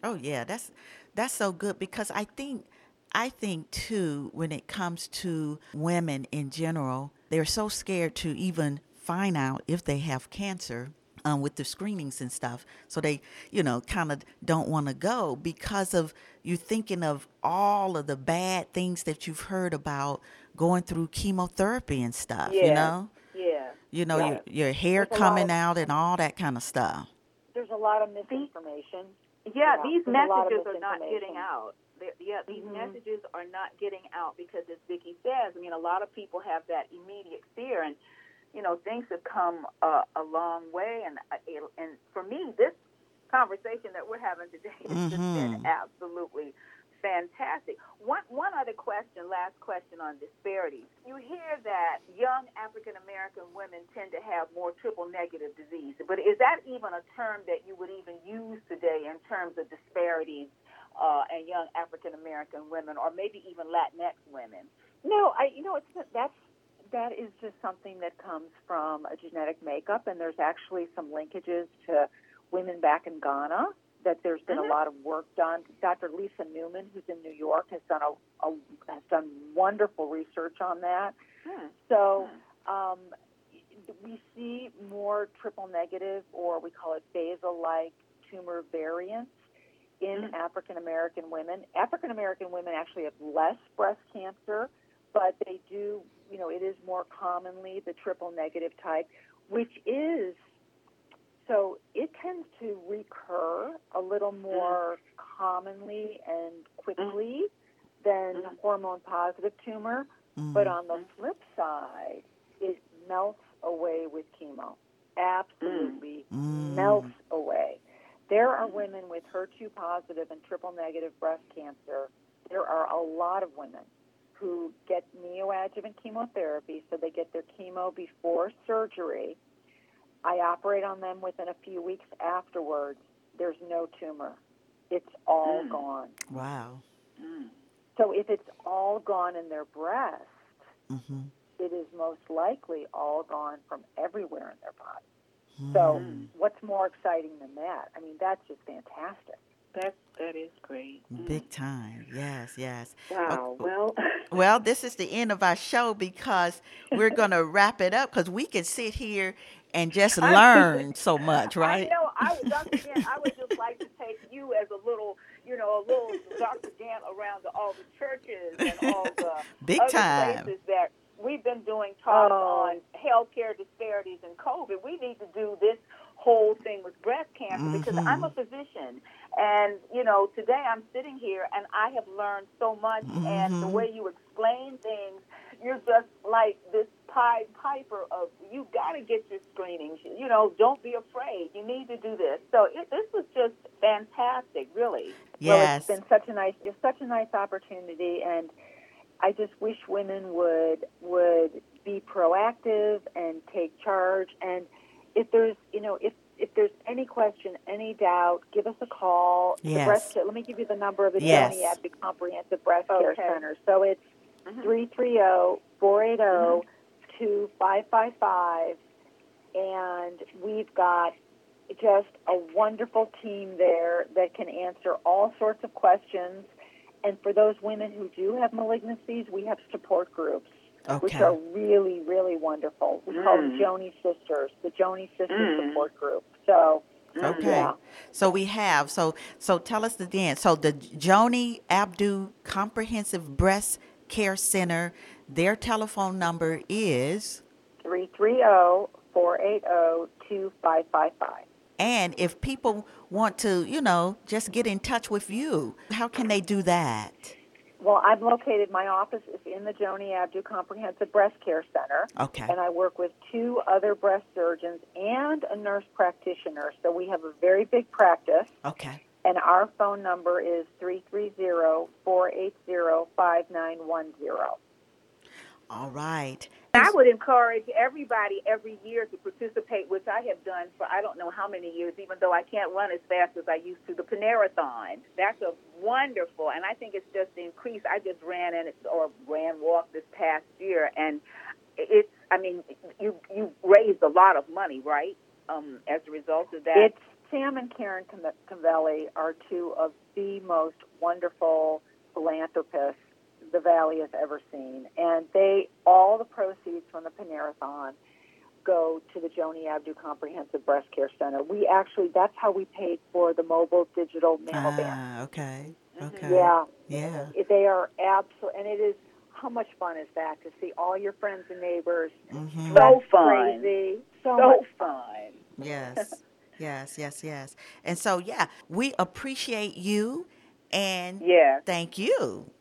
S2: oh yeah, that's that's so good because I think I think too, when it comes to women in general, they're so scared to even find out if they have cancer um, with the screenings and stuff. So they, you know, kind of don't want to go because of you thinking of all of the bad things that you've heard about going through chemotherapy and stuff,
S4: yeah.
S2: you know?
S4: Yeah.
S2: You know,
S4: yeah.
S2: your, your hair
S4: There's
S2: coming out and all that kind of stuff.
S4: There's a lot of misinformation.
S3: Yeah,
S4: yeah
S3: these messages are not getting out They're, yeah, these
S4: mm-hmm.
S3: messages are not getting out because, as Vicki says, I mean, a lot of people have that immediate fear, and you know, things have come uh, a long way. And uh, and for me, this conversation that we're having today has mm-hmm. just been mm-hmm. absolutely fantastic. One one other question, last question on disparities. You hear that young African American women tend to have more triple negative disease, but is that even a term that you would even use today in terms of disparities uh, and young African American women, or maybe even Latinx women?
S4: No, I you know it's that's that is just something that comes from a genetic makeup, and there's actually some linkages to women back in Ghana. That there's been
S3: mm-hmm.
S4: a lot of work done. Dr. Lisa Newman, who's in New York, has done a, a has done wonderful research on that.
S3: Hmm.
S4: So
S3: hmm.
S4: um, we see more triple negative, or we call it basal-like tumor variants in mm-hmm. African American women. African American women actually have less breast cancer, but they do, you know, it is more commonly the triple negative type, which is so it tends to recur a little mm-hmm. more mm-hmm. commonly and quickly mm-hmm. than mm-hmm. hormone positive tumor. But on the flip side, it melts away with chemo. Absolutely
S2: mm.
S4: melts away. There are women with HER2 positive and triple negative breast cancer. There are a lot of women who get neoadjuvant chemotherapy, so they get their chemo before surgery. I operate on them within a few weeks afterwards. There's no tumor. It's all
S3: mm.
S4: gone.
S2: Wow.
S3: Mm.
S4: So if it's all gone in their breast,
S2: mm-hmm.
S4: it is most likely all gone from everywhere in their body. So,
S2: Mm.
S4: what's more exciting than that? I mean, that's just fantastic.
S3: That's that is great. Mm.
S2: Big time. Yes, yes.
S4: Wow.
S2: Uh,
S4: Well,
S2: Well, this is the end of our show because we're going to wrap it up because we can sit here and just learn so much, right?
S3: I know. I would, Dr. Gantt, I would just like to take you as a little, you know, a little Dr. Gantt around to all the churches and all the
S2: Big
S3: other
S2: time.
S3: places that we've been doing talks
S4: Oh.
S3: on healthcare disparities and COVID. We need to do this whole thing with breast cancer because
S2: Mhm.
S3: I'm a physician, and you know, today I'm sitting here and I have learned so much. And the
S2: Mhm.
S3: way you explain things, you're just like this Pied Piper of you got to get your screenings. You know, don't be afraid. You need to do this. So it, this was just fantastic, really.
S4: Well,
S2: Yes.
S4: it's been such a nice, it's such a nice opportunity, and I just wish women would would be proactive and take charge. And if there's, you know, if if there's any question, any doubt, give us a call. The
S2: Yes.
S4: breast, let me give you the number of the
S2: Yes.
S4: Joanie Abdu Comprehensive Breast Care Center. So it's
S3: Mhm.
S4: three three zero four eight zero two five five five, and we've got just a wonderful team there that can answer all sorts of questions. And for those women who do have malignancies, we have support groups, which are really, really wonderful. We call them
S3: Mm.
S4: Joanie Sisters, the Joanie Sisters
S3: Mm.
S4: support group. So,
S2: Okay.
S4: yeah.
S2: So we have. So so tell us the again. So the Joanie Abdu Comprehensive Breast Care Center, their telephone number is
S4: 330 480 2555.
S2: and if people want to, you know, just get in touch with you, how can they do that?
S4: Well, I'm located, my office is in the Joanie Abdu Comprehensive Breast Care Center.
S2: Okay.
S4: and I work with two other breast surgeons and a nurse practitioner. So we have a very big practice,
S2: Okay.
S4: and our phone number is 330-480-5910.
S2: All right.
S3: I would encourage everybody every year to participate, which I have done for I don't know how many years, even though I can't run as fast as I used to. The Panerathon. That's a wonderful, and I think it's just increased. I just ran in it or ran walk this past year, and it's. I mean, you you raised a lot of money, right? Um, as a result of that.
S4: It's Sam and Karen Cam- Covelli are two of the most wonderful philanthropists the Valley has ever seen, and they all the proceeds from the Panerathon go to the Joanie Abdu Comprehensive Breast Care Center. We actually that's how we paid for the mobile digital mammo band.
S2: Ah, okay. Okay.
S4: Yeah,
S2: Yeah.
S4: they are absolute, and it is. How much fun is that to see all your friends and neighbors?
S2: Mhm.
S3: So
S4: dressed
S3: fun.
S4: crazy, so,
S3: so
S4: much
S3: fun.
S2: Yes. yes, yes, yes. And so yeah, we appreciate you and
S3: Yes.
S2: thank you.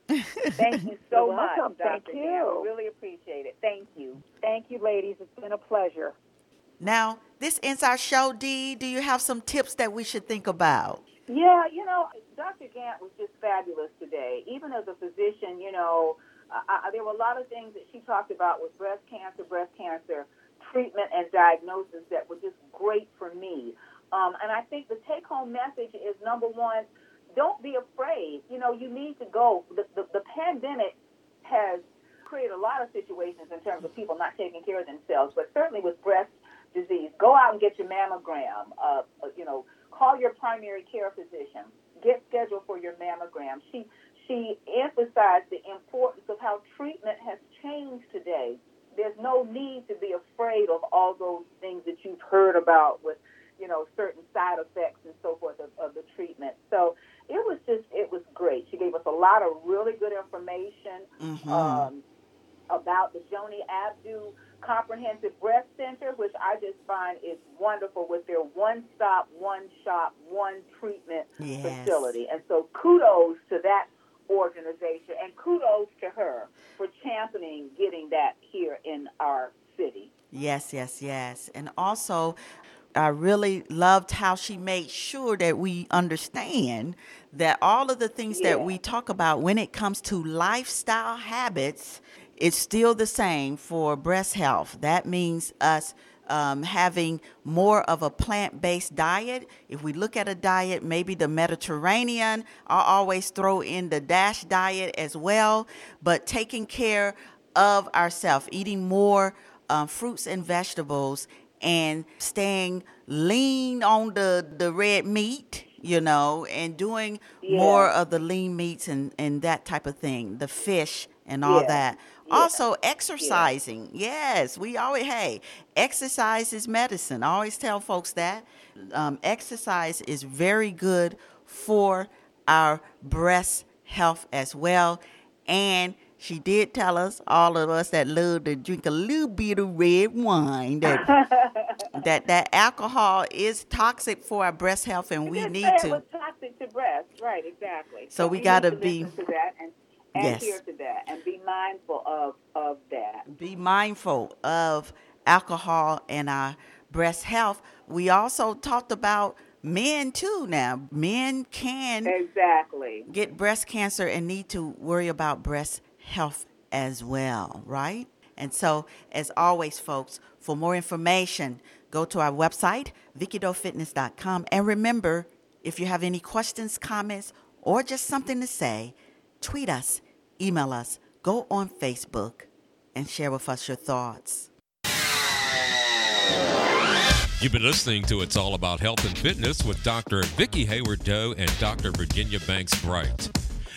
S3: Thank you so
S4: You're
S3: much.
S4: welcome. Thank
S3: Dr.
S4: you.
S3: Gantt. Really appreciate it. Thank you.
S4: Thank you, ladies. It's been a pleasure.
S2: Now, this ends our show, Dee. Do you have some tips that we should think about?
S3: Yeah, you know, Dr. Gantt was just fabulous today. Even as a physician, you know, I, I, there were a lot of things that she talked about with breast cancer, breast cancer treatment and diagnosis that were just great for me. Um, and I think the take home message is number one, don't be afraid. You know, you need to go. The, the, the pandemic has created a lot of situations in terms of people not taking care of themselves, but certainly with breast disease, go out and get your mammogram. Uh, uh, you know, call your primary care physician. Get scheduled for your mammogram. She she emphasized the importance of how treatment has changed today. There's no need to be afraid of all those things that you've heard about with, you know, certain side effects and so forth of, of the treatment. So it was just, it was great. She gave us a lot of really good information
S2: Mhm.
S3: um, about the Joanie Abdu Comprehensive Breast Center, which I just find is wonderful with their one stop, one shop, one treatment
S2: Yes.
S3: facility. And so kudos to that organization and kudos to her for championing getting that here in our city.
S2: Yes, yes, yes. And also, I really loved how she made sure that we understand that all of the things
S3: Yeah.
S2: that we talk about when it comes to lifestyle habits, it's still the same for breast health. That means us um, having more of a plant based diet. If we look at a diet, maybe the Mediterranean, I always throw in the DASH diet as well, but taking care of ourselves, eating more um, fruits and vegetables and staying lean on the, the red meat, you know, and doing
S5: Yeah.
S2: more of the lean meats and, and that type of thing, the fish and all
S5: Yeah.
S2: that.
S5: Yeah.
S2: Also, exercising. Yes, we always, hey, exercise is medicine. I always tell folks that. Um, exercise is very good for our breast health as well. And she did tell us, all of us that love to drink a little bit of red wine, that that, that alcohol is toxic for our breast health, and we need
S5: said It
S2: to.
S5: was toxic to breast, right? Exactly.
S2: So we
S5: need
S2: gotta be-
S5: listen to that and
S2: Yes.
S5: adhere to that and be mindful of of that.
S2: be mindful of alcohol and our breast health. We also talked about men too now. Men can
S5: Exactly.
S2: get breast cancer and need to worry about breast health as well, right? And so, as always, folks, for more information, go to our website, VickiDoeFitness.com. And remember, if you have any questions, comments, or just something to say, tweet us, email us, go on Facebook, and share with us your thoughts.
S6: You've been listening to It's All About Health and Fitness with Dr. Vicki Hayward Doe and Dr. Virginia Banks Bright.